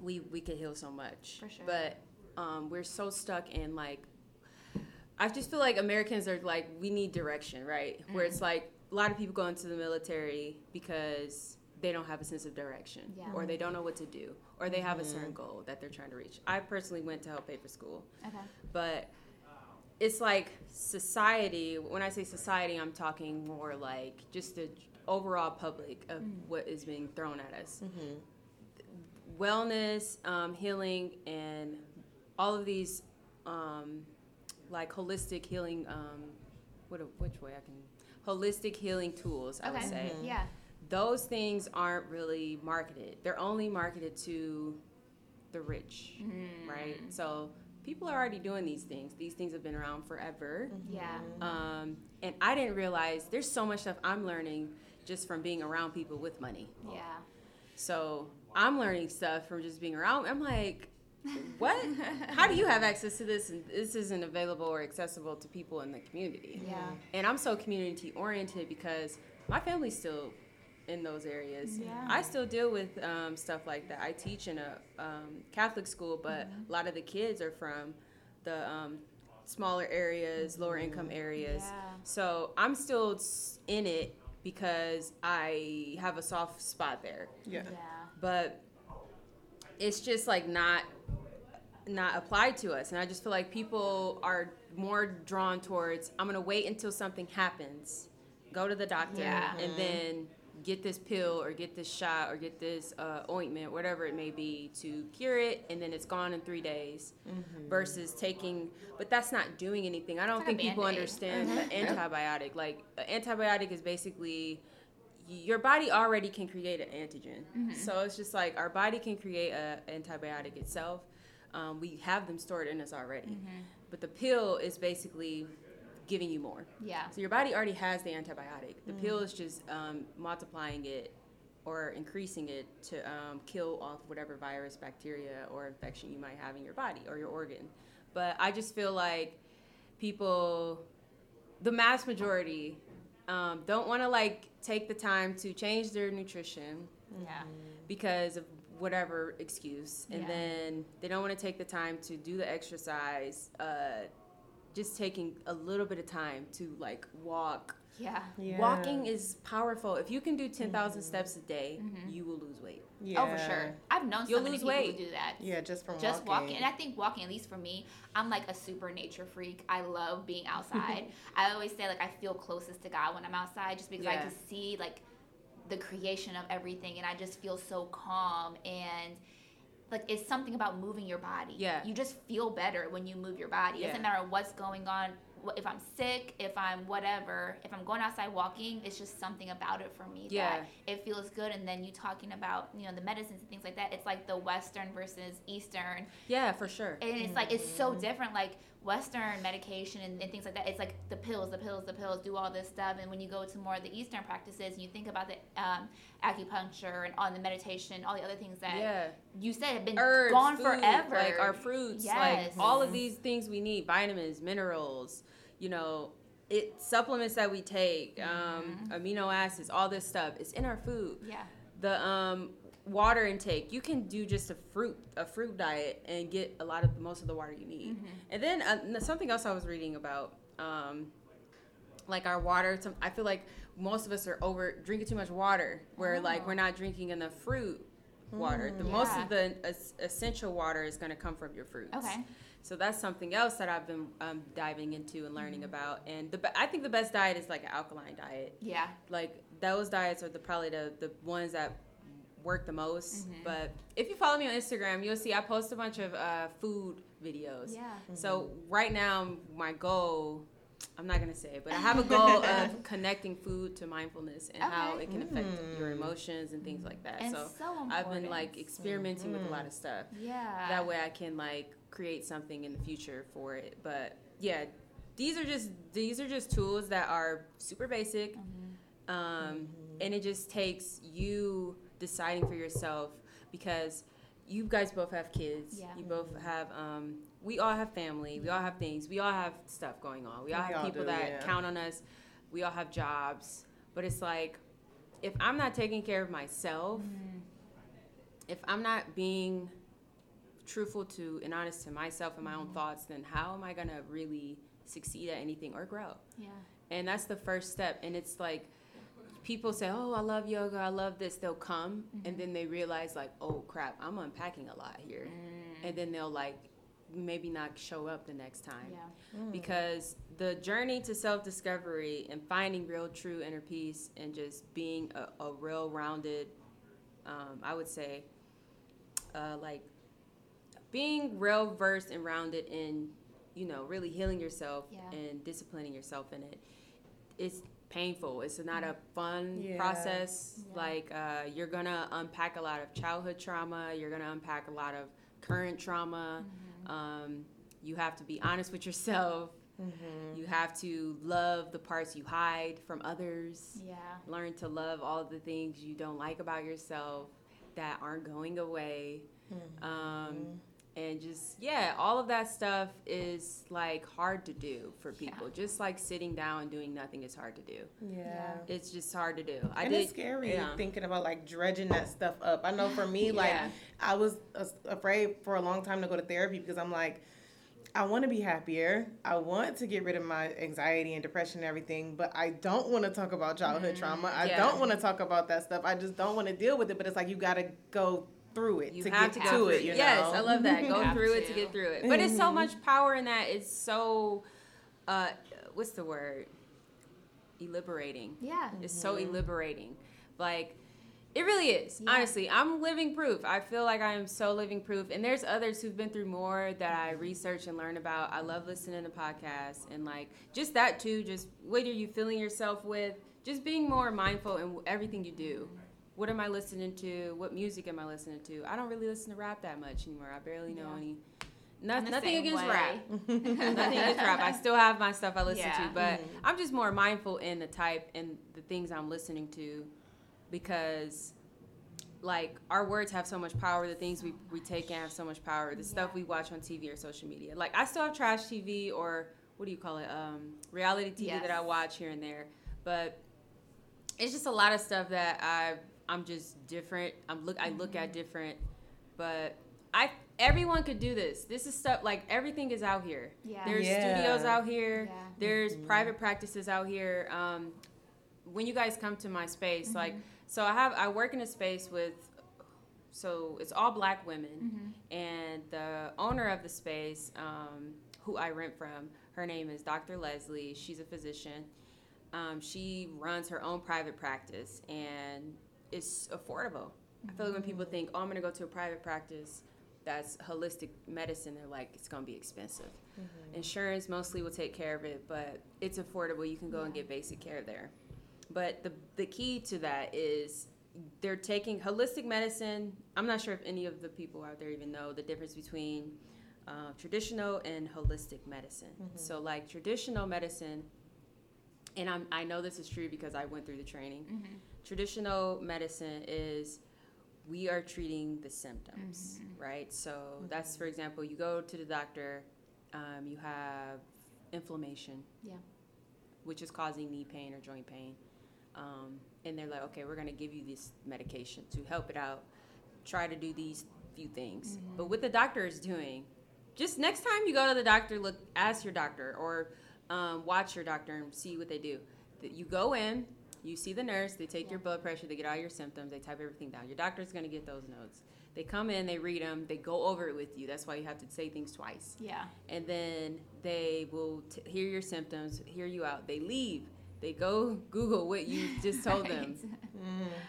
we we could heal so much. For sure. But um, we're so stuck in like, I just feel like Americans are like we need direction, right? Where Mm. it's like a lot of people go into the military because they don't have a sense of direction Yeah. or they don't know what to do or they have a Mm-hmm. certain goal that they're trying to reach. I personally went to help pay for school Okay. but it's like society when i say society i'm talking more like just the overall public of Mm. what is being thrown at us Mm-hmm. wellness um, healing and all of these um, like holistic healing um, what which way i can holistic healing tools i would Okay. say Mhm. Yeah. those things aren't really marketed they're only marketed to the rich Mhm. right? So people are already doing these things. These things have been around forever. Yeah. Um, and I didn't realize there's so much stuff I'm learning just from being around people with money. Yeah. So I'm learning stuff from just being around. I'm like, what? How do you have access to this? And this isn't available or accessible to people in the community. Yeah. And I'm so community oriented because my family's still in those areas. Yeah. I still deal with um, stuff like that. I teach in a um, Catholic school, but Mm-hmm. a lot of the kids are from the um, smaller areas, lower income areas. Yeah. So I'm still in it because I have a soft spot there. Yeah. Yeah. But it's just like not not applied to us and i just feel like people are more drawn towards i'm gonna wait until something happens go to the doctor Yeah. and then get this pill or get this shot or get this uh, ointment whatever it may be to cure it and then it's gone in three days versus taking but that's not doing anything i don't It's like think people Band-Aid. understand the antibiotic like an antibiotic is basically your body already can create an antigen. So it's just like our body can create an antibiotic itself. Um, we have them stored in us already. But the pill is basically giving you more. Yeah. So your body already has the antibiotic. The pill is just um, multiplying it or increasing it to um, kill off whatever virus, bacteria, or infection you might have in your body or your organ. But I just feel like people, the mass majority, um, don't want to like take the time to change their nutrition Yeah. because of whatever excuse, and Yeah. then they don't want to take the time to do the exercise. Uh, just taking a little bit of time to like walk. Yeah. Yeah. Walking is powerful. If you can do ten steps a day, Mhm. you will lose weight. Yeah. Oh, for sure. I've known so You'll many lose people weight. who do that. Yeah, just from Just walking. walking. And I think walking, at least for me, I'm like a super nature freak. I love being outside. I always say like I feel closest to God when I'm outside just because I can see like the creation of everything and I just feel so calm and like it's something about moving your body. Yeah. You just feel better when you move your body. It doesn't matter what's going on. If I'm sick, if I'm whatever, if I'm going outside walking, it's just something about it for me Yeah. that it feels good. And then you talking about, you know, the medicines and things like that. It's like the Western versus Eastern Yeah, for sure. and it's mm-hmm. like it's so different like Western medication and, and, things like that, it's like the pills, the pills, the pills, do all this stuff. And when you go to more of the Eastern practices and you think about the um, acupuncture and all the meditation, all the other things that yeah. you said have been Herbs, gone food, forever. Like our fruits, yes. like all of these things we need, vitamins, minerals, you know, it supplements that we take, um, Mm-hmm. amino acids, all this stuff. It's in our food. Yeah. The um, water intake, you can do just a fruit a fruit diet and get a lot of most of the water you need. Mm-hmm. And then uh, something else I was reading about, um, like our water. Some, I feel like most of us are over drinking too much water, where like Oh. we're not drinking enough fruit water. The most of the es- essential water is going to come from your fruits. Okay. So that's something else that I've been um, diving into and learning Mm-hmm. about. And the I think the best diet is like an alkaline diet. Yeah. Like those diets are the probably the the ones that work the most. Mm-hmm. But if you follow me on Instagram, you'll see I post a bunch of uh, food videos. Yeah. So right now, my goal. I'm not gonna say it, but I have a goal of connecting food to mindfulness and how it can affect your emotions and things like that. And so so I've been like important. experimenting with a lot of stuff Yeah. that way I can like create something in the future for it. But yeah, these are just these are just tools that are super basic, Mm-hmm. um, and it just takes you deciding for yourself because you guys both have kids. Yeah. You both have. Um, we all have family. We all have things. We all have stuff going on. We all We have all people do, that yeah. count on us. We all have jobs. But it's like, if I'm not taking care of myself, Mm-hmm. if I'm not being truthful to and honest to myself and my own thoughts, then how am I gonna really succeed at anything or grow? Yeah. And that's the first step. And it's like people say, "Oh, I love yoga. I love this." They'll come and then they realize like, "Oh crap, I'm unpacking a lot here," and then they'll like maybe not show up the next time Yeah. because the journey to self-discovery and finding real true inner peace and just being a, a real rounded um, i would say uh, like being real versed and rounded in you know really healing yourself Yeah. and disciplining yourself in it it's painful it's not a fun Yeah. process Yeah. like uh, you're gonna unpack a lot of childhood trauma you're gonna unpack a lot of current trauma Mm-hmm. um, you have to be honest with yourself Mm-hmm. you have to love the parts you hide from others Yeah. learn to love all the things you don't like about yourself that aren't going away um, and just yeah all of that stuff is like hard to do for people just like sitting down and doing nothing is hard to do Yeah. it's just hard to do i and did it's scary yeah. thinking about like dredging that stuff up. I know for me, like Yeah. I was afraid for a long time to go to therapy because I'm like, I want to be happier. I want to get rid of my anxiety and depression and everything, but I don't want to talk about childhood mm-hmm. trauma. I yeah. don't want to talk about that stuff. I just don't want to deal with it. But it's like you got to go through it you to have get to to, go it. through- You yes know? i love that go Have through it to to. get through it but it's so much power in that it's so uh what's the word liberating Yeah. It's so liberating. Like, it really is. Yeah. Honestly, I'm living proof. I feel like I am so living proof. And there's others who've been through more that I research and learn about. I love listening to podcasts and like just that too. Just what are you filling yourself with? Just being more mindful in everything you do. What am I listening to? What music am I listening to? I don't really listen to rap that much anymore. I barely know Yeah. any. No, nothing against way. rap. nothing against rap. I still have my stuff I listen Yeah. to, but I'm just more mindful in the type and the things I'm listening to because like our words have so much power the things we, we take in have so much power the stuff we watch on tv or social media like i still have trash tv or what do you call it um, reality tv that i watch here and there but it's just a lot of stuff that i i'm just different i'm look i look Mm-hmm. at different but i everyone could do this this is stuff like everything is out here Yeah. there's Yeah. studios out here Yeah. there's private practices out here um, when you guys come to my space like Mm-hmm. so i have i work in a space with so it's all black women Mm-hmm. and the owner of the space um, who i rent from her name is dr leslie she's a physician um, she runs her own private practice and it's affordable. I feel like when people think oh i'm going to go to a private practice that's holistic medicine they're like it's going to be expensive. Insurance mostly will take care of it but it's affordable. You can go and get basic care there. But the the key to that is they're taking holistic medicine i'm not sure if any of the people out there even know the difference between uh, traditional and holistic medicine. So, like traditional medicine, and I'm, I know this is true because I went through the training. Mm-hmm. Traditional medicine is we are treating the symptoms, right? So, that's for example, you go to the doctor, um, you have inflammation, Yeah. which is causing knee pain or joint pain. Um, and they're like, okay, we're going to give you this medication to help it out. Try to do these few things. But what the doctor is doing, just next time you go to the doctor, look, ask your doctor or um, watch your doctor and see what they do. That You go in, you see the nurse, they take your blood pressure, they get all your symptoms, they type everything down. Your doctor's going to get those notes. They come in, they read them, they go over it with you. That's why you have to say things twice Yeah. and then they will t- hear your symptoms, hear you out. They leave. They go Google what you just told them.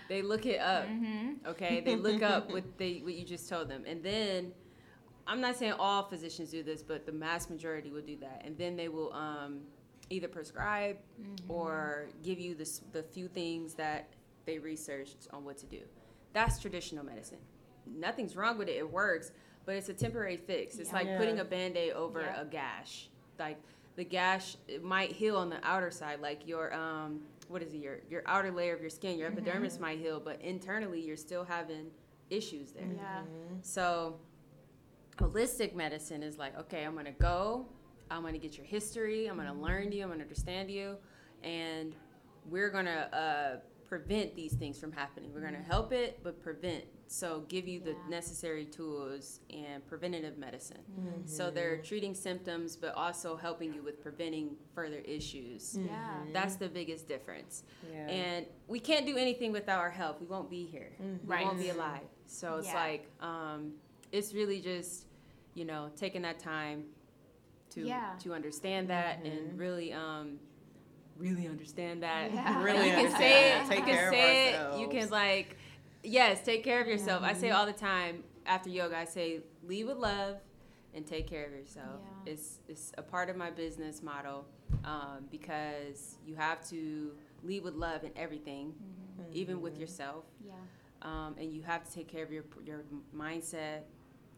They look it up. Mm-hmm. Okay, they look up what they what you just told them, and then I'm not saying all physicians do this, but the mass majority will do that, and then they will um, either prescribe or give you the the few things that they researched on what to do. That's traditional medicine. Nothing's wrong with it. It works, but it's a temporary fix. It's Yeah. like putting a band-aid over Yeah. a gash. Like the gash it might heal on the outer side, like your um what is it, your your outer layer of your skin, your epidermis might heal, but internally you're still having issues there. Yeah. So holistic medicine is like, okay, I'm gonna go, I'm gonna get your history, I'm gonna learn you, I'm gonna understand you, and we're gonna uh, prevent these things from happening. We're gonna help it, but prevent. So give you the Yeah. necessary tools and preventative medicine. So they're treating symptoms, but also helping you with preventing further issues. Yeah. That's the biggest difference. Yeah. And we can't do anything without our health. We won't be here. We Right. won't be alive. So it's Yeah. like, um, it's really just, you know, taking that time to Yeah. to understand that and really, um, really understand that. Yeah. Really, you can say it. understand. you can care say it. You can like, yes, take care of yourself. I say all the time after yoga. I say, lead with love and take care of yourself. Yeah. It's it's a part of my business model um, because you have to lead with love in everything, even with yourself, Yeah. um, and you have to take care of your your mindset.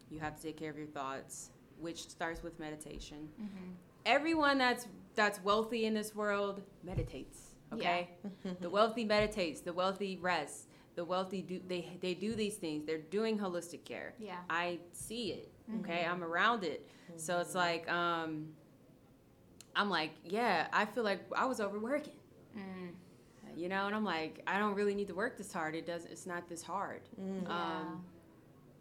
You have to take care of your thoughts, which starts with meditation. Mm-hmm. Everyone that's that's wealthy in this world meditates. Okay, the wealthy meditates. The wealthy rest. The wealthy do they they do these things. They're doing holistic care. Yeah. I see it. Okay, I'm around it. So it's like, um, I'm like, yeah, I feel like I was overworking, Mm. you know, and I'm like, I don't really need to work this hard. It doesn't. It's not this hard. Yeah. Um,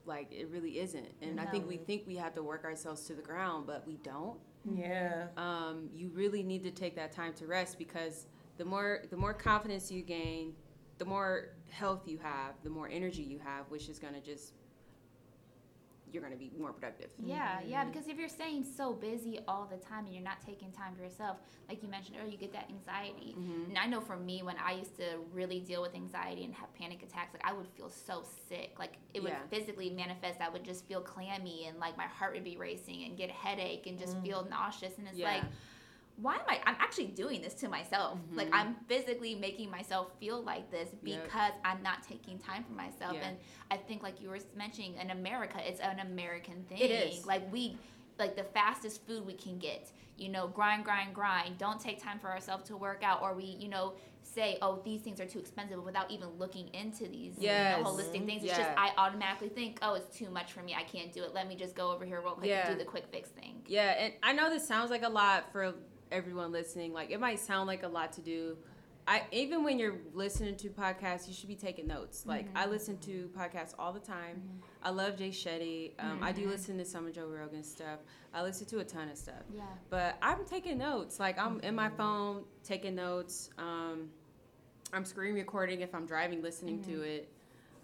like it really isn't. And I think we think we have to work ourselves to the ground, but we don't. yeah. Um, you really need to take that time to rest because the more the more confidence you gain, the more health you have, the more energy you have, which is gonna just you're gonna be more productive. Yeah, yeah, mm-hmm. because if you're staying so busy all the time and you're not taking time for yourself, like you mentioned earlier, you get that anxiety. Mm-hmm. And I know for me, when I used to really deal with anxiety and have panic attacks, like I would feel so sick. Like it would Yeah. physically manifest. I would just feel clammy and like my heart would be racing and get a headache and just mm. feel nauseous. And it's Yeah. like, why am I? I'm actually doing this to myself. Mm-hmm. Like I'm physically making myself feel like this Yep. because I'm not taking time for myself. Yeah. And I think, like you were mentioning, in America, it's an American thing. It is. Like we, like the fastest food we can get. You know, grind, grind, grind. Don't take time for ourselves to work out, or we, you know, say, oh, these things are too expensive, without even looking into these you know, Yes. holistic things. It's Yeah. just I automatically think, oh, it's too much for me. I can't do it. Let me just go over here real quick Yeah. and do the quick fix thing. Yeah, and I know this sounds like a lot for everyone listening. Like it might sound like a lot to do. I even when you're listening to podcasts, you should be taking notes. Like I mm-hmm. listen to podcasts all the time. Mm-hmm. I love Jay Shetty. Um, I do mm-hmm. listen to some of Joe Rogan stuff. I listen to a ton of stuff. Yeah. But I'm taking notes. Like I'm in my phone taking notes. Um, I'm screen recording if I'm driving, listening to it.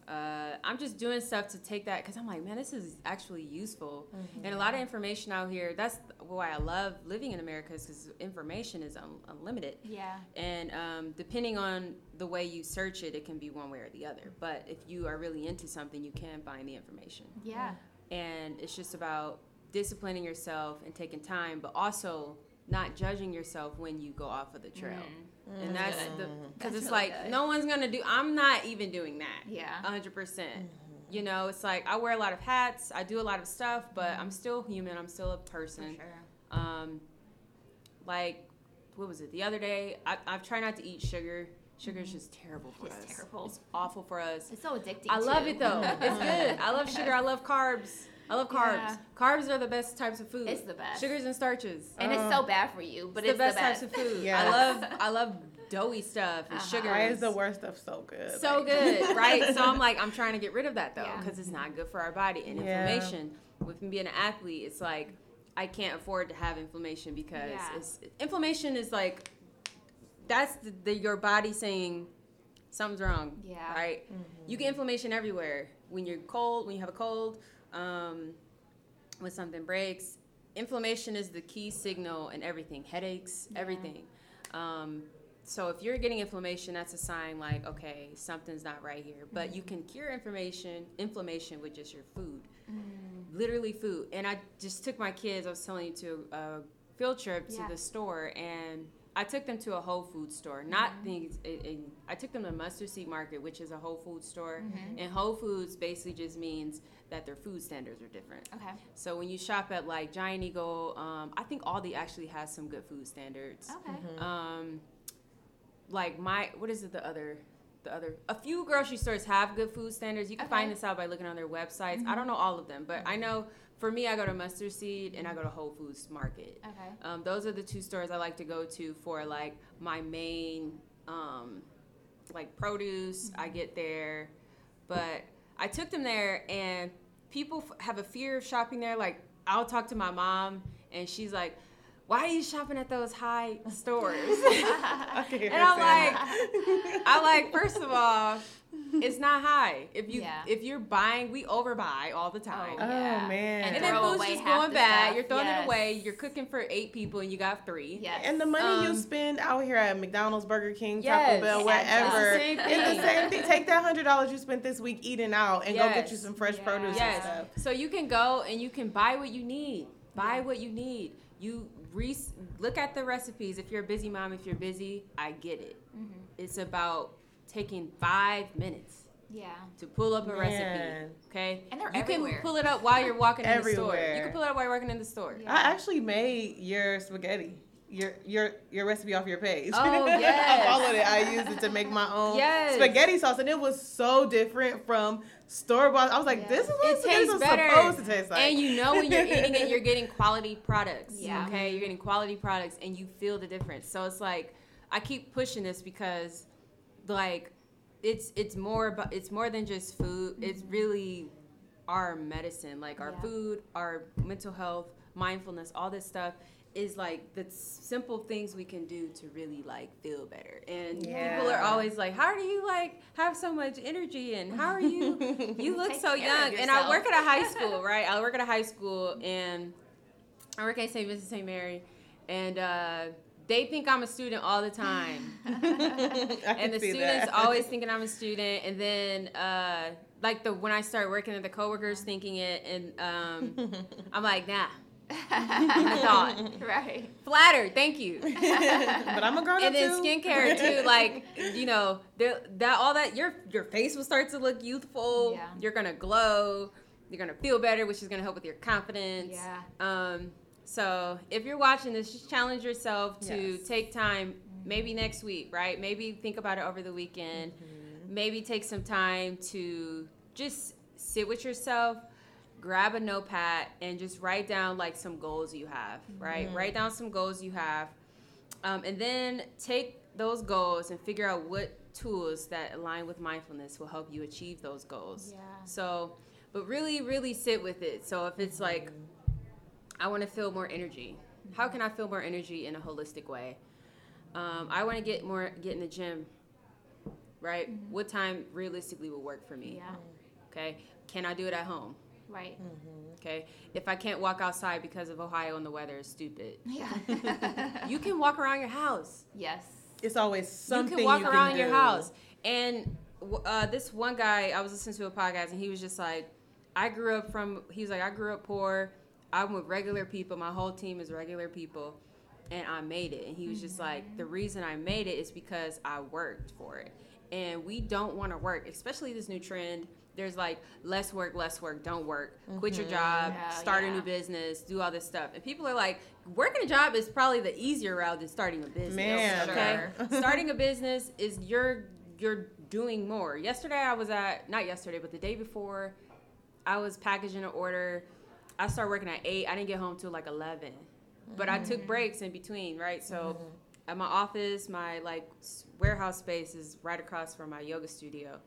Uh, I'm just doing stuff to take that because I'm like, man, this is actually useful, and a lot of information out here. That's why I love living in America, is because information is un- unlimited, Yeah. and um, depending on the way you search it, it can be one way or the other. But if you are really into something, you can find the information Yeah. and it's just about disciplining yourself and taking time but also not judging yourself when you go off of the trail Mm. and that's the mm. because it's really like good. no one's gonna do i'm not even doing that Yeah. 100% mm-hmm. You know, it's like I wear a lot of hats, I do a lot of stuff, but I'm mm-hmm. still human. I'm still a person. Sure. Um, like, what was it? The other day, I, I've tried not to eat sugar. Sugar is mm-hmm. just terrible for It's us. terrible. It's awful for us. It's so addicting. I love too. it though. It's good. I love sugar. I love carbs. I love carbs. Yeah. Carbs are the best types of food. It's the best. Sugars and starches. and it's so bad for you, but it's it's, the best, types of food. Yes. I love I love doughy stuff and Uh-huh. sugar. Why is the worst stuff so good? so Like- good, right? So I'm like, I'm trying to get rid of that though, Yeah. because it's not good for our body. And Yeah. inflammation, with me being an athlete, it's like I can't afford to have inflammation because Yeah. it's inflammation is like that's the, the your body saying something's wrong. Yeah. Right. You get inflammation everywhere when you're cold, when you have a cold, um, when something breaks. Inflammation is the key signal in everything. Headaches, Yeah. everything. Um, so if you're getting inflammation, that's a sign like okay, something's not right here. But you can cure inflammation inflammation with just your food, literally food. And I just took my kids. I was telling you to a field trip to Yeah. the store, and I took them to a Whole Food store. Not mm-hmm. things. It, it, I took them to Mustard Seed Market, which is a Whole Food store. Mm-hmm. And Whole Foods basically just means that their food standards are different. Okay. So when you shop at like Giant Eagle, um, I think Aldi actually has some good food standards. Okay. Mm-hmm. Um, like my what is it the other the other a few grocery stores have good food standards. You can find this out by looking on their websites. I don't know all of them, but I know for me I go to Mustard Seed and I go to Whole Foods Market. Okay. Um, those are the two stores I like to go to for like my main um, like produce. I get there, but I took them there, and people f- have a fear of shopping there. Like I'll talk to my mom, and she's like, "Why are you shopping at those high stores?" I can hear and I'm like, I like first of all, it's not high. If you Yeah. if you're buying, we overbuy all the time. Oh, man. And, And then food's just going bad. stuff. You're throwing Yes. it away. You're cooking for eight people and you got three. Yes. And the money you Um, spend out here at McDonald's, Burger King, Yes. Taco Bell, It wherever, It's the same it's the thing. same thing. Take that hundred dollars you spent this week eating out and go get you some fresh Yeah. produce Yes. and stuff. So you can go and you can buy what you need. Buy Yeah. what you need. You re- look at the recipes. If you're a busy mom, if you're busy, I get it. Mhm. It's about taking five minutes Yeah. to pull up a Man. recipe. Okay. And they're you everywhere. can pull it up while you're walking in the store. You can pull it up while you're walking in the store. Yeah. I actually made your spaghetti. Your your your recipe off your page. Oh, yes. I followed it. I used it to make my own Yes. spaghetti sauce, and it was so different from store bought. I was like, Yeah. this is what It spaghetti tastes sauce better. supposed to taste like. And you know when you're eating it, you're getting quality products. Yeah. Okay, you're getting quality products, and you feel the difference. So it's like I keep pushing this because, like, it's it's more about it's more than just food. It's really our medicine, like our Yeah. food, our mental health, mindfulness, all this stuff is like the simple things we can do to really like feel better. And people are always like, "How do you like have so much energy?" And how are you? You look so young. And I work at a high school, right? I work at a high school, and I work at St. Vincent St. Mary, and uh, they think I'm a student all the time. And the students that. always thinking I'm a student, and then uh, like the when I started working, at the coworkers thinking it, and um, I'm like, nah, I thought right. flattered, thank you. but I'm a grown up and then too. skincare too, like you know, that all that your your face will start to look youthful. Yeah. You're gonna glow. You're gonna feel better, which is gonna help with your confidence. Yeah. Um, so if you're watching this, just challenge yourself to Yes. take time, maybe next week, right? Maybe think about it over the weekend. Mm-hmm. Maybe take some time to just sit with yourself, grab a notepad, and just write down like some goals you have, right? Write down some goals you have, um, and then take those goals and figure out what tools that align with mindfulness will help you achieve those goals. Yeah. So, but really, really sit with it. So if it's like, I want to feel more energy. How can I feel more energy in a holistic way? Um, I want to get more, get in the gym. Right? What time realistically will work for me? Yeah. Okay. Can I do it at home? Right. Okay. If I can't walk outside because of Ohio and the weather is stupid, Yeah. you can walk around your house. yes. it's always something you can walk around do. your house. And uh, this one guy, I was listening to a podcast, and he was just like, I grew up from. He was like, I grew up poor. I'm with regular people. My whole team is regular people, and I made it. And he was just mm-hmm. like, the reason I made it is because I worked for it. And we don't want to work, especially this new trend there's like less work, less work, don't work, quit your mm-hmm. job, Yeah, start a new business, do all this stuff. And people are like, working a job is probably the easier route than starting a business. Man, okay, sure. starting a business is you're you're doing more. Yesterday I was at not yesterday, but the day before, I was packaging an order. I started working at eight. I didn't get home till like eleven, but I took mm-hmm. breaks in between, right? So mm-hmm. at my office, my like warehouse space is right across from my yoga studio.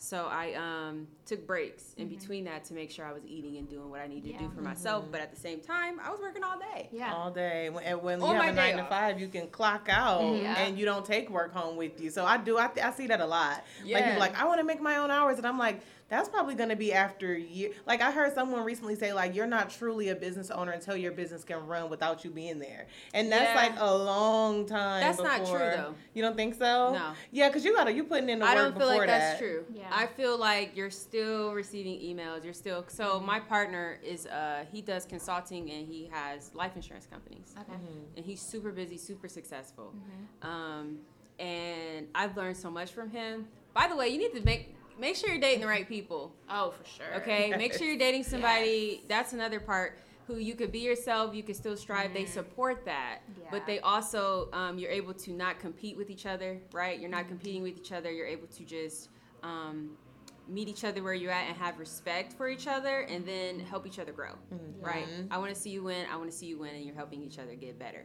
So I um, took breaks in mm-hmm. between that to make sure I was eating and doing what I needed to do Yeah. for myself. But at the same time, I was working all day. Yeah. all day. And when you On have a day nine to off. five, you can clock out Yeah. and you don't take work home with you. So I do. I, I see that a lot. Like Yeah. people like I want to make my own hours, and I'm like, that's probably going to be after you. Like I heard someone recently say, like you're not truly a business owner until your business can run without you being there, and that's Yeah. like a long time. That's not true, though. You don't think so? No. Yeah, because you gotta you putting in the I work I don't feel before like that. that's true. Yeah. I feel like you're still receiving emails. You're still so my partner is uh he does consulting and he has life insurance companies. Okay. And he's super busy, super successful. Mm-hmm. Um and I've learned so much from him. By the way, you need to make make sure you're dating the right people. Oh, for sure. Okay? Make sure you're dating somebody that's another part who you could be yourself, you can still strive. They support that. yeah. But they also um, you're able to not compete with each other, right? You're not competing with each other. You're able to just um, meet each other where you're at and have respect for each other and then help each other grow, right? I want to see you win. I want to see you win, and you're helping each other get better.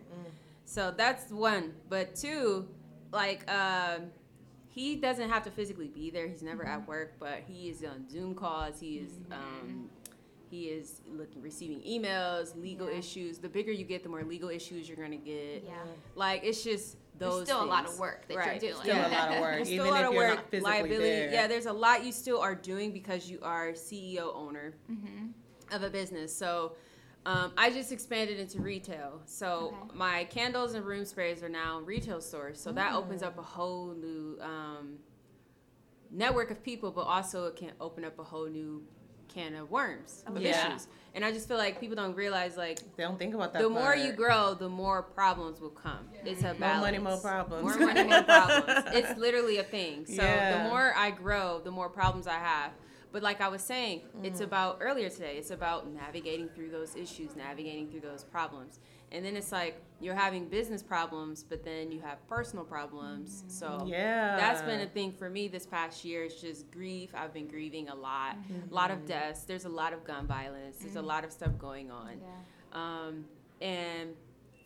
So that's one. But two, like, um, he doesn't have to physically be there. He's never at work, but he is on Zoom calls. He is. Um, he is looking, receiving emails, legal Yeah. issues. The bigger you get, the more legal issues you're gonna get. Yeah. Like it's just those. There's still a lot of work that Right. you're doing. Still a lot of work, There's even still a lot of work, liability. there. Yeah, there's a lot you still are doing because you are CEO owner Mm-hmm. of a business. So um, I just expanded into retail. So Okay. my candles and room sprays are now retail stores. So that opens up a whole new um, network of people, but also it can open up a whole new can of worms of Yeah. issues. And I just feel like people don't realize like They don't think about that. the more you grow, the more problems will come. It's a balance. more money, more problems. More money, more problems. It's literally a thing. So Yeah. the more I grow, the more problems I have. But like I was saying, it's Mm. about earlier today, it's about navigating through those issues, navigating through those problems. And then it's like you're having business problems, but then you have personal problems. So Yeah. that's been a thing for me this past year. It's just grief. I've been grieving a lot. A lot of deaths. There's a lot of gun violence. There's a lot of stuff going on. Yeah. Um, and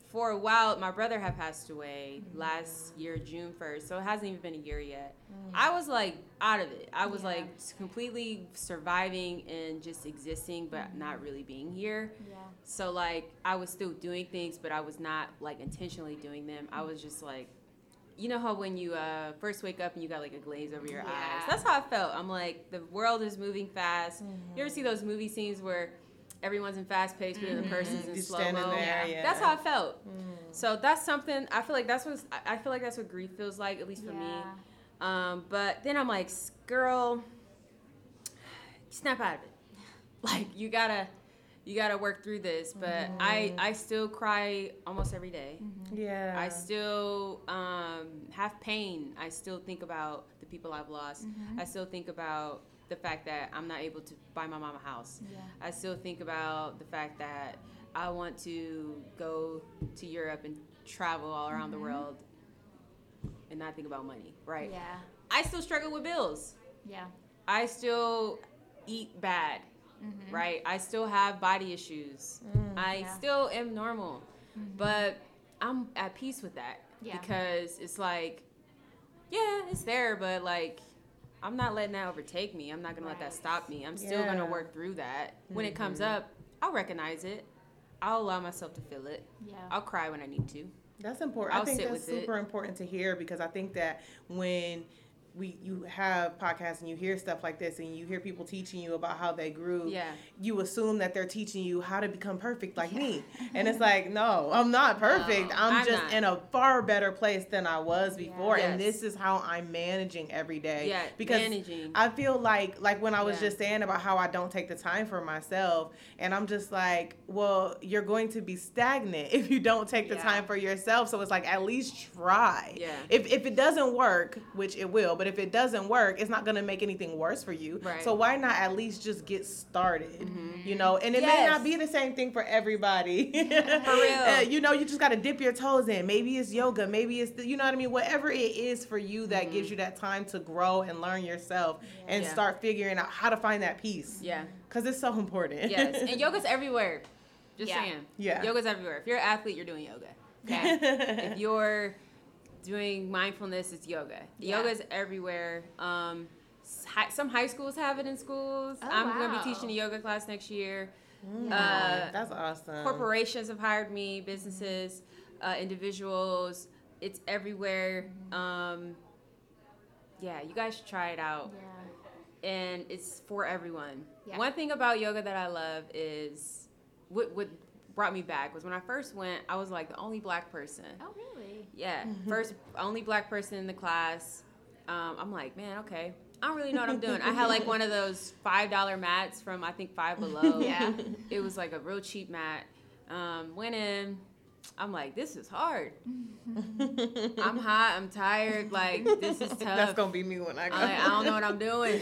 for a while, my brother had passed away mm-hmm. last year, June 1st, so it hasn't even been a year yet. Mm. I was like out of it. I was Yeah. like completely surviving and just existing, but mm-hmm. not really being here. Yeah. So, like, I was still doing things, but I was not like intentionally doing them. I was just like, you know how when you uh, first wake up and you got like a glaze over your eyes? Yeah. That's how I felt. I'm like, the world is moving fast. You ever mm-hmm. see those movie scenes where everyone's in fast pace, but then the mm-hmm. person's in Just slow standing mo? there, yeah. That's how I felt. Mm. So that's something I feel like that's what I I feel like that's what grief feels like, at least for me. Um, but then I'm like, girl, snap out of it. Like you gotta, you gotta work through this. But I, mm-hmm. I still cry almost every day. Mm-hmm. Yeah. I still um, have pain. I still think about the people I've lost. I still think about the fact that I'm not able to buy my mom a house. Yeah. I still think about the fact that I want to go to Europe and travel all around the mm-hmm. world and not think about money, right? Yeah. I still struggle with bills. Yeah. I still eat bad, mm-hmm. right? I still have body issues. Mm, I Yeah. still am normal, mm-hmm. but I'm at peace with that Yeah. because it's like, yeah, it's there, but like, I'm not letting that overtake me. I'm not gonna let that stop me. I'm still gonna work through that. When it comes mm-hmm. up, I'll recognize it. I'll allow myself to feel it. Yeah. I'll cry when I need to. That's important. I'll I think sit that's with it. super important to hear because I think that when we you have podcasts and you hear stuff like this and you hear people teaching you about how they grew, Yeah. you assume that they're teaching you how to become perfect like me. And it's like, no, I'm not perfect. No, I'm, I'm just not. in a far better place than I was before. And Yes. this is how I'm managing every day. Yeah, Because managing. I feel like like when I was Yeah. just saying about how I don't take the time for myself and I'm just like, well, you're going to be stagnant if you don't take the Yeah. time for yourself. So it's like at least try. Yeah. If if it doesn't work, which it will, but But if it doesn't work, it's not gonna make anything worse for you. Right. So why not at least just get started? Mm-hmm. You know, and it may not be the same thing for everybody. For real. Uh, you know, you just gotta dip your toes in. Maybe it's yoga. Maybe it's the, you know what I mean. Whatever it is for you that gives you that time to grow and learn yourself and Mm-hmm. Yeah. start figuring out how to find that peace. Yeah. Because it's so important. Yes. And yoga's everywhere. Just Yeah. saying. Yeah. Yoga's everywhere. If you're an athlete, you're doing yoga. Okay. if you're doing mindfulness, it's yoga. Yeah. Yoga is everywhere. Um, s- hi- some high schools have it in schools. Oh, I'm going to be teaching a yoga class next year. Mm, Uh, that's awesome. Corporations have hired me, businesses, uh, individuals. It's everywhere. Um, yeah, you guys should try it out. Yeah. And it's for everyone. Yeah. One thing about yoga that I love is what, what brought me back was when I first went, I was like the only black person. Oh, really? Yeah, first only black person in the class. Um, I'm like, man, okay. I don't really know what I'm doing. I had like one of those five dollar mats from I think Five Below. Yeah. It was like a real cheap mat. Um, went in. I'm like, this is hard. I'm hot. I'm tired. Like this is tough. That's gonna be me when I go. I'm like, I don't know what I'm doing.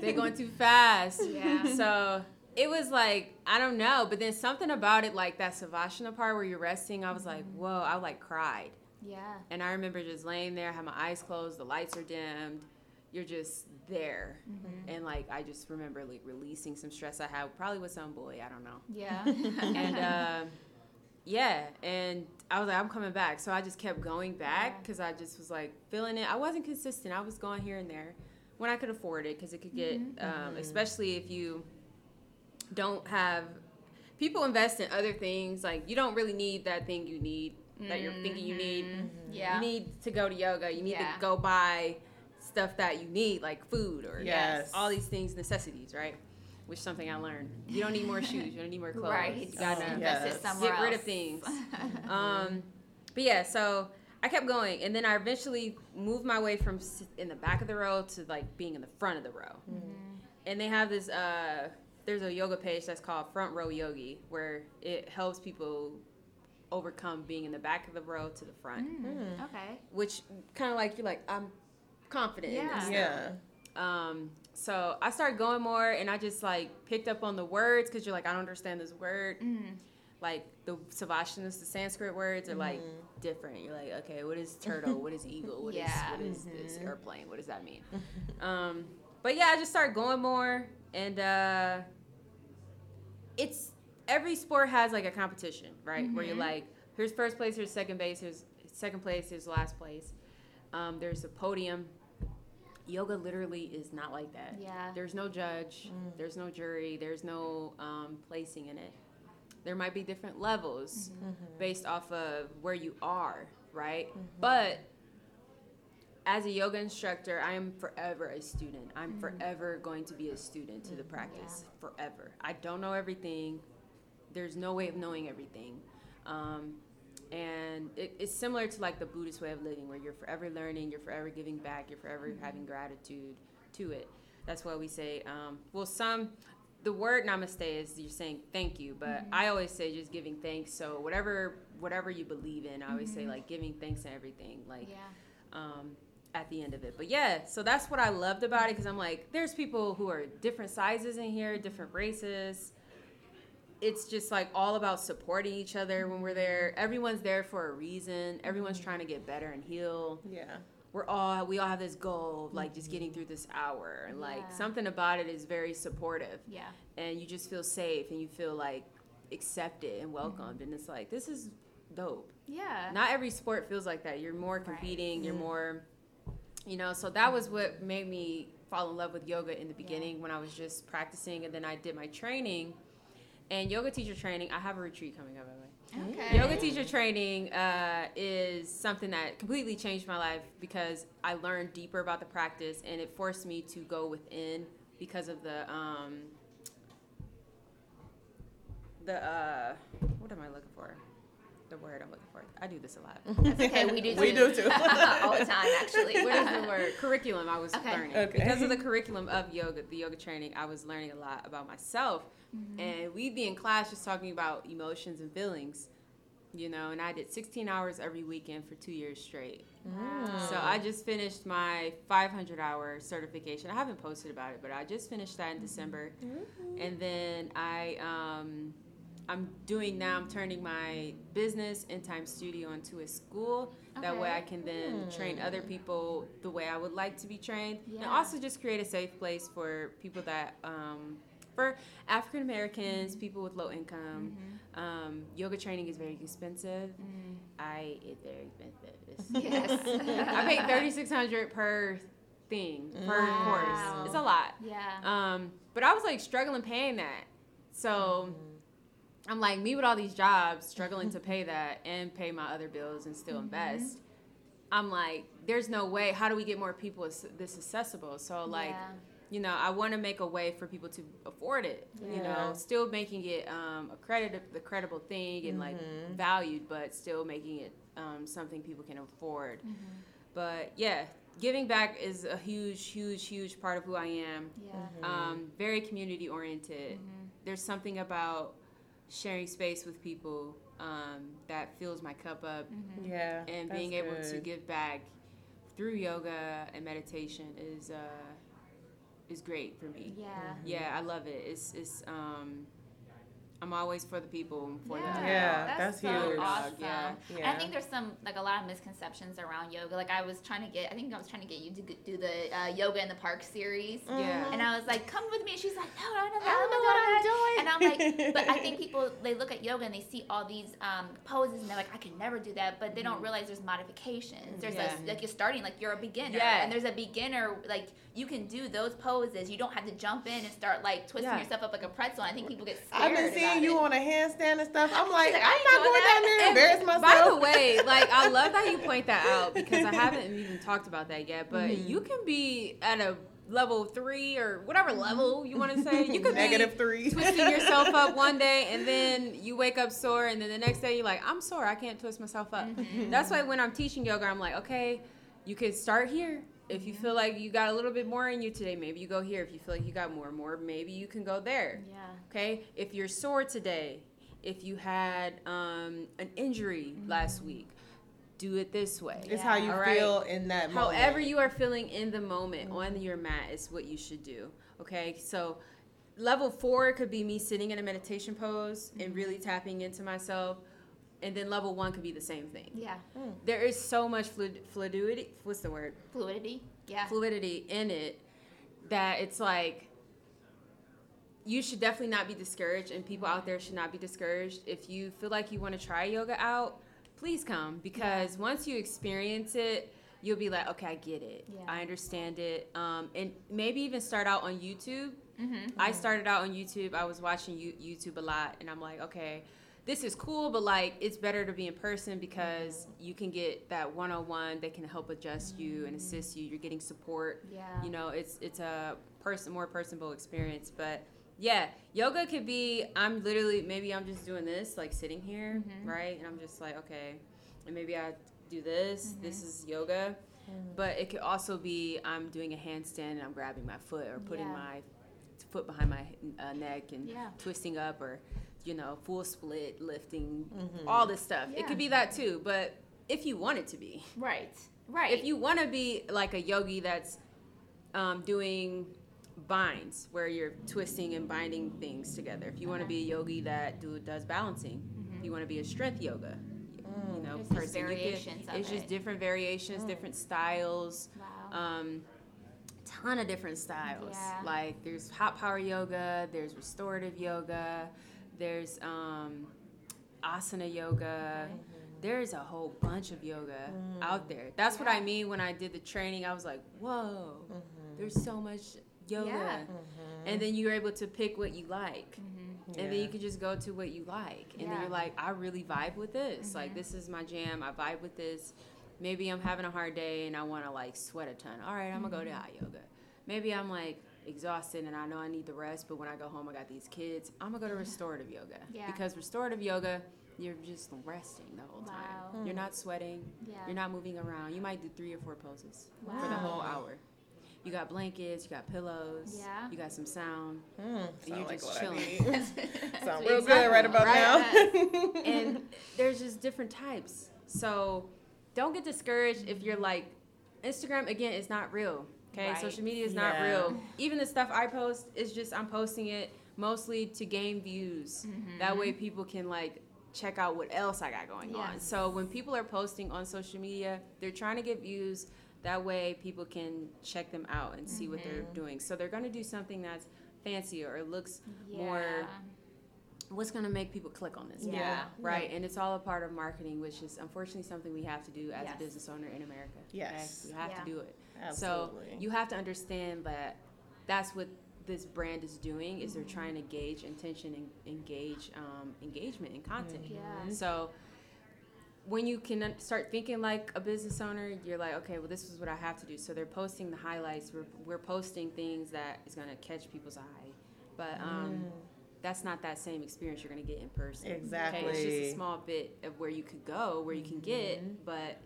They're going too fast. Yeah. So it was like, I don't know. But then something about it, like that Savasana part where you're resting, I was like, whoa, I like cried. Yeah. And I remember just laying there, had my eyes closed, the lights are dimmed. You're just there. And like, I just remember like releasing some stress I had, probably with some boy, I don't know. Yeah. And uh, yeah, and I was like, I'm coming back. So I just kept going back Yeah. because I just was like feeling it. I wasn't consistent. I was going here and there when I could afford it because it could get, um, especially if you don't have people invest in other things. Like you don't really need that thing you need that you're thinking you need. Yeah. You need to go to yoga. You need Yeah. to go buy stuff that you need, like food or Yes. all these things, necessities, right? Which is something I learned. You don't need more shoes. You don't need more clothes. Right. You gotta Oh, Invest yes. it somewhere get rid else. of things. um, but yeah, so I kept going, and then I eventually moved my way from in the back of the row to like being in the front of the row. And they have this. Uh, there's a yoga page that's called Front Row Yogi, where it helps people overcome being in the back of the row to the front, Mm, Okay. which kind of like you're like I'm confident. in this Yeah. yeah. Um, so I started going more, and I just like picked up on the words because you're like, I don't understand this word. Mm. Like the Savashanas, the Sanskrit words are like different. You're like, okay, what is turtle? what is eagle? What is Yeah. what is this airplane? What does that mean? um, but yeah, I just started going more, and uh, it's every sport has like a competition, right? Where you're like, here's first place, here's second base, here's second place, here's last place. Um, there's a podium. Yoga literally is not like that. Yeah. There's no judge. There's no jury. There's no um, placing in it. There might be different levels based off of where you are, right? But as a yoga instructor, I am forever a student. I'm forever going to be a student to the practice. Forever. I don't know everything. There's no way of knowing everything. Um, and it, it's similar to like the Buddhist way of living, where you're forever learning, you're forever giving back, you're forever having gratitude to it. That's why we say, um, well, some, the word namaste is you're saying thank you, but I always say just giving thanks. So whatever, whatever you believe in, I always say like giving thanks and everything, like Yeah. um, at the end of it. But yeah, so that's what I loved about it because I'm like, there's people who are different sizes in here, different races. It's just like all about supporting each other when we're there. Everyone's there for a reason. Everyone's mm-hmm. trying to get better and heal. Yeah. We're all we all have this goal of like just mm-hmm. getting through this hour and like Yeah. something about it is very supportive Yeah. and you just feel safe and you feel like accepted and welcomed mm-hmm. and it's like this is dope Yeah. not every sport feels like that. You're more competing. You're more, you know. So that was what made me fall in love with yoga in the beginning when I was just practicing, and then I did my training. And yoga teacher training, I have a retreat coming up. By the way, Okay. yoga teacher training uh, is something that completely changed my life because I learned deeper about the practice, and it forced me to go within because of the um, the uh, what am I looking for? The word I'm looking for. I do this a lot. That's okay. We do. We too. do too. All the time, actually. what is the word? Curriculum. I was Okay. learning Okay. because of the curriculum of yoga, the yoga training. I was learning a lot about myself, and we'd be in class just talking about emotions and feelings, you know, and I did 16 hours every weekend for two years straight. Wow. So I just finished my 500 hour certification. I haven't posted about it, but I just finished that in December, and then I um, I'm doing now. I'm turning my business in time studio into a school. That way, I can then train other people the way I would like to be trained, and also just create a safe place for people that. Um, for African Americans, people with low income, um, yoga training is very expensive. Mm. I it's very expensive. Yes. I paid thirty six hundred per thing per Wow. course. It's a lot. Yeah. Um, but I was like struggling paying that. So I'm like me with all these jobs, struggling to pay that and pay my other bills and still invest. I'm like, there's no way. How do we get more people this accessible? So like, Yeah. you know, I want to make a way for people to afford it. You know, still making it um, a credit, the credible thing and like valued, but still making it um, something people can afford. But yeah, giving back is a huge, huge, huge part of who I am. Yeah. Um, very community oriented. There's something about sharing space with people um, that fills my cup up, Yeah. and that's being able to give back through yoga and meditation is uh, is great for me. Yeah. Yeah, I love it. It's it's um, I'm always for the people for Yeah, the Yeah, that's so huge. awesome. Yeah. And I think there's some like a lot of misconceptions around yoga. Like I was trying to get, I think I was trying to get you to do the uh, yoga in the park series. Yeah. And I was like, "Come with me." She's like, "No, no, no, no, I don't know no, what I'm doing. And I'm like, but I think people they look at yoga and they see all these um, poses and they're like, "I can never do that," but they don't realize there's modifications. There's Yeah. a, like you're starting like you're a beginner, Yeah. and there's a beginner like you can do those poses. You don't have to jump in and start like twisting Yeah. yourself up like a pretzel. I think people get scared. I've been seeing you it. on a handstand and stuff. I'm like, like, I'm not going down there and embarrass myself. By the way, like I love that you point that out because I haven't even talked about that yet. But Mm-hmm. you can be at a level three or whatever level you want to say. You could negative three. twisting yourself up one day and then you wake up sore and then the next day you're like, I'm sore, I can't twist myself up. Mm-hmm. That's why when I'm teaching yoga, I'm like, okay, you can start here. If you feel like you got a little bit more in you today, maybe you go here. If you feel like you got more and more, maybe you can go there. Yeah. Okay, if you're sore today, if you had um, an injury mm-hmm. last week, do it this way. It's how you All right. feel in that moment. However, you are feeling in the moment on mm-hmm. your mat is what you should do. Okay, so level four could be me sitting in a meditation pose and mm-hmm. really tapping into myself. And then level one could be the same thing. Yeah. There is so much fluid, fluidity. What's the word? Fluidity. Yeah. fluidity in it that it's like you should definitely not be discouraged and people out there should not be discouraged if you feel like you want to try yoga out please come because once you experience it you'll be like okay i get it Yeah. i understand it um, and maybe even start out on youtube Mm-hmm. i started out on youtube i was watching you- youtube a lot and i'm like okay this is cool but like it's better to be in person because you can get that one-on-one that can help adjust you and assist you you're getting support Yeah. you know it's it's a person more personable experience but yeah yoga could be i'm literally maybe i'm just doing this like sitting here Mhm. right and i'm just like okay and maybe i do this this is yoga but it could also be i'm doing a handstand and i'm grabbing my foot or putting Yeah. my foot behind my uh, neck and Yeah. twisting up or you know full split lifting Mm-hmm. all this stuff it could be that too but if you want it to be Right. Right. if you want to be like a yogi that's um, doing binds where you're twisting and binding things together if you want to Uh-huh. be a yogi that do, does balancing if you want to be a strength yoga you know There's person can- variations of it's just different variations different styles Wow. um, ton of different styles. Yeah. Like there's hot power yoga, there's restorative yoga, there's um, asana yoga. Mm-hmm. There's a whole bunch of yoga mm. out there. That's what I mean when I did the training. I was like, whoa, mm-hmm. there's so much yoga. Yeah. Mm-hmm. And then you're able to pick what you like. And then you can just go to what you like. And then you're like, I really vibe with this. Like, this is my jam. I vibe with this. Maybe I'm having a hard day and I want to like sweat a ton. All right, I'm going to go to hot yoga. Maybe I'm like exhausted and I know I need the rest, but when I go home, I got these kids. I'm going to go to restorative yoga. Yeah. Because restorative yoga, you're just resting the whole time. Wow. You're not sweating. Yeah. You're not moving around. You might do three or four poses for the whole hour. You got blankets, you got pillows, Yeah. you got some sound, Mm, and you're like just what chilling. need. Sound Exactly. real good right about Right. now. and there's just different types. So don't get discouraged if you're like, Instagram again is not real. Okay, Right. social media is not Yeah. real. Even the stuff I post is just I'm posting it mostly to gain views. Mm-hmm. That way people can like check out what else I got going on. So when people are posting on social media, they're trying to get views. That way people can check them out and see what they're mm-hmm. doing. So they're gonna do something that's fancier or looks more what's going to make people click on this Yeah. right and it's all a part of marketing which is unfortunately something we have to do as Yes. a business owner in america Yes. we have Yeah. to do it Absolutely. so you have to understand that that's what this brand is doing is they're trying to gauge intention and engage um, engagement and content Yeah. so when you can start thinking like a business owner, you're like, okay, well, this is what I have to do. So they're posting the highlights. We're, we're posting things that is going to catch people's eye. But um, that's not that same experience you're going to get in person. Okay? It's just a small bit of where you could go, where you can get. But,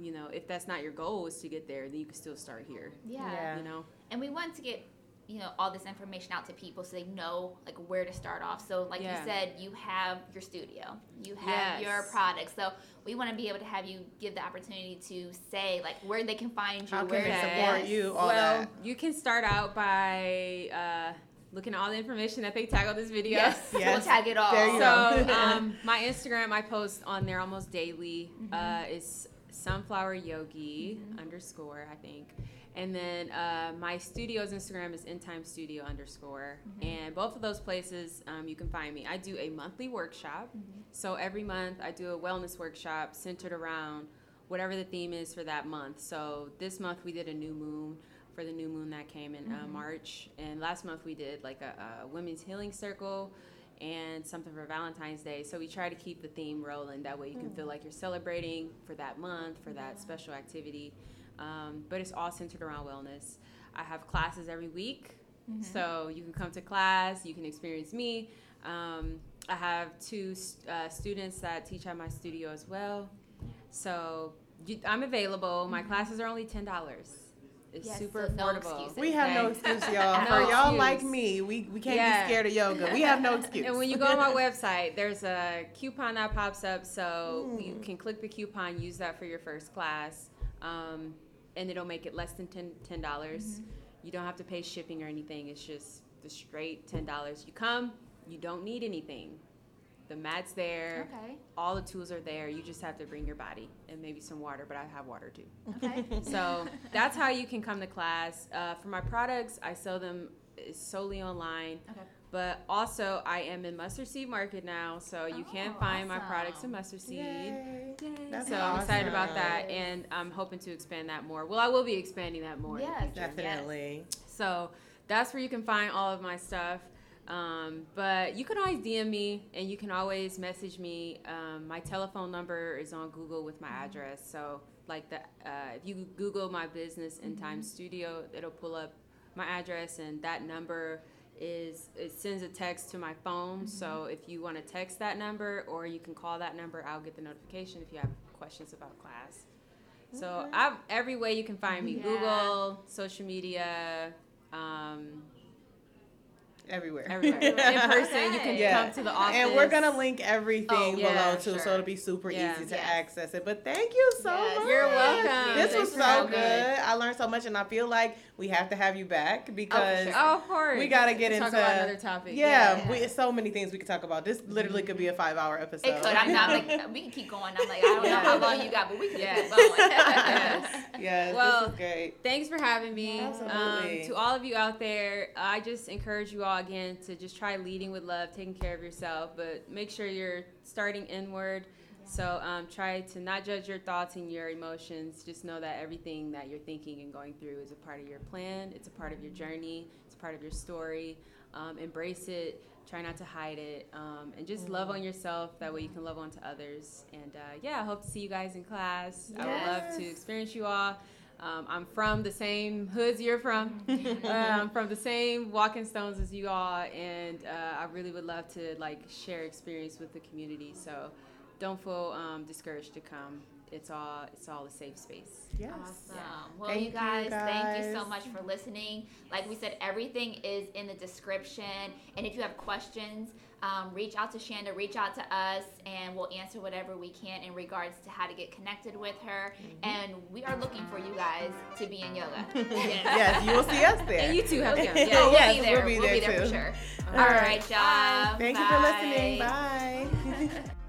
you know, if that's not your goal is to get there, then you can still start here. Yeah. Yeah. You know? And we want to get, you know, all this information out to people so they know like where to start off. So like Yeah. you said, you have your studio, you have your Yes. products. So we want to be able to have you give the opportunity to say like where they can find you, How can where they to support invest. you? All well, that. you can start out by uh, looking at all the information that they tag on this video. Yes, Yes. we'll tag it all. There you so go. um, my Instagram, I post on there almost daily. Uh, is sunflower yogi underscore, I think. And then uh, my studio's Instagram is Time Studio underscore. And both of those places, um, you can find me. I do a monthly workshop. So every month, I do a wellness workshop centered around whatever the theme is for that month. So this month, we did a new moon for the new moon that came in uh, March. And last month, we did like a, a women's healing circle and something for Valentine's Day. So we try to keep the theme rolling. That way you can feel like you're celebrating for that month, for that special activity. Um, but it's all centered around wellness. I have classes every week. So you can come to class, you can experience me. Um, I have two uh, students that teach at my studio as well. So you, I'm available. My classes are only $10. It's Yes, super so no affordable. excuses. We have no excuse, y'all. No For y'all excuse. like me, we, we can't Yeah. be scared of yoga. We have no excuse. And when you go on my website, there's a coupon that pops up, so you can click the coupon, use that for your first class, um, and it'll make it less than ten ten dollars. You don't have to pay shipping or anything. It's just the straight ten dollars. You come, you don't need anything. The mat's there, Okay. all the tools are there. You just have to bring your body and maybe some water, but I have water too. Okay. So that's how you can come to class. Uh, for my products, I sell them uh, solely online. Okay. But also, I am in Mustard Seed Market now, so you can Oh, find my products in. Mustard Seed. Yay. Yay. That's so I'm excited about that, and I'm hoping to expand that more. Well, I will be expanding that more. in the Yes. Definitely. So that's where you can find all of my stuff. Um, but you can always DM me and you can always message me. Um, my telephone number is on Google with my address. So, like the uh, if you Google my business in Time Studio, it'll pull up my address and that number is it sends a text to my phone. So if you want to text that number or you can call that number, I'll get the notification if you have questions about class. So I've every way you can find me: Yeah. Google, social media, um, Everywhere. everywhere. In person, you can Yeah. come to the office. And we're gonna link everything Oh, below yeah, too, so it'll be super Yeah. easy to Yes. access it. But thank you so Yes. much. You're welcome. This Thanks was so good. me. I learned so much, and I feel like we have to have you back because sure. Oh, of course. we gotta get Talk into about another topic. Yeah, Yeah. We, so many things we could talk about. This literally could be a five-hour episode. It could. I'm not like we can keep going. I'm like I don't know how long you got, but we can Yeah. keep going. Yes. yes, Well, this is great. Thanks for having me. Absolutely. Um, to all of you out there, I just encourage you all again to just try leading with love, taking care of yourself, but make sure you're starting inward. So um, try to not judge your thoughts and your emotions. Just know that everything that you're thinking and going through is a part of your plan. It's a part of your journey. It's a part of your story. Um, embrace it. Try not to hide it. Um, and just love on yourself. That way you can love on to others. And uh, yeah, I hope to see you guys in class. I would love to experience you all. Um, I'm from the same hoods you're from. uh, I'm from the same walking stones as you all, and uh, I really would love to like share experience with the community. So, don't feel um, discouraged to come. It's all it's all a safe space. Yes. Awesome. Well, Thank you you, guys, thank you so much for listening. Like we said, everything is in the description. And if you have questions, um, reach out to Chanda, reach out to us, and we'll answer whatever we can in regards to how to get connected with her. And we are looking for you guys to be in yoga. yes, you will see us there. And you too have Yeah, yeah. we'll Yes, be there. we'll be there for sure. All All right. right, y'all. Thank you for listening. Bye. Bye.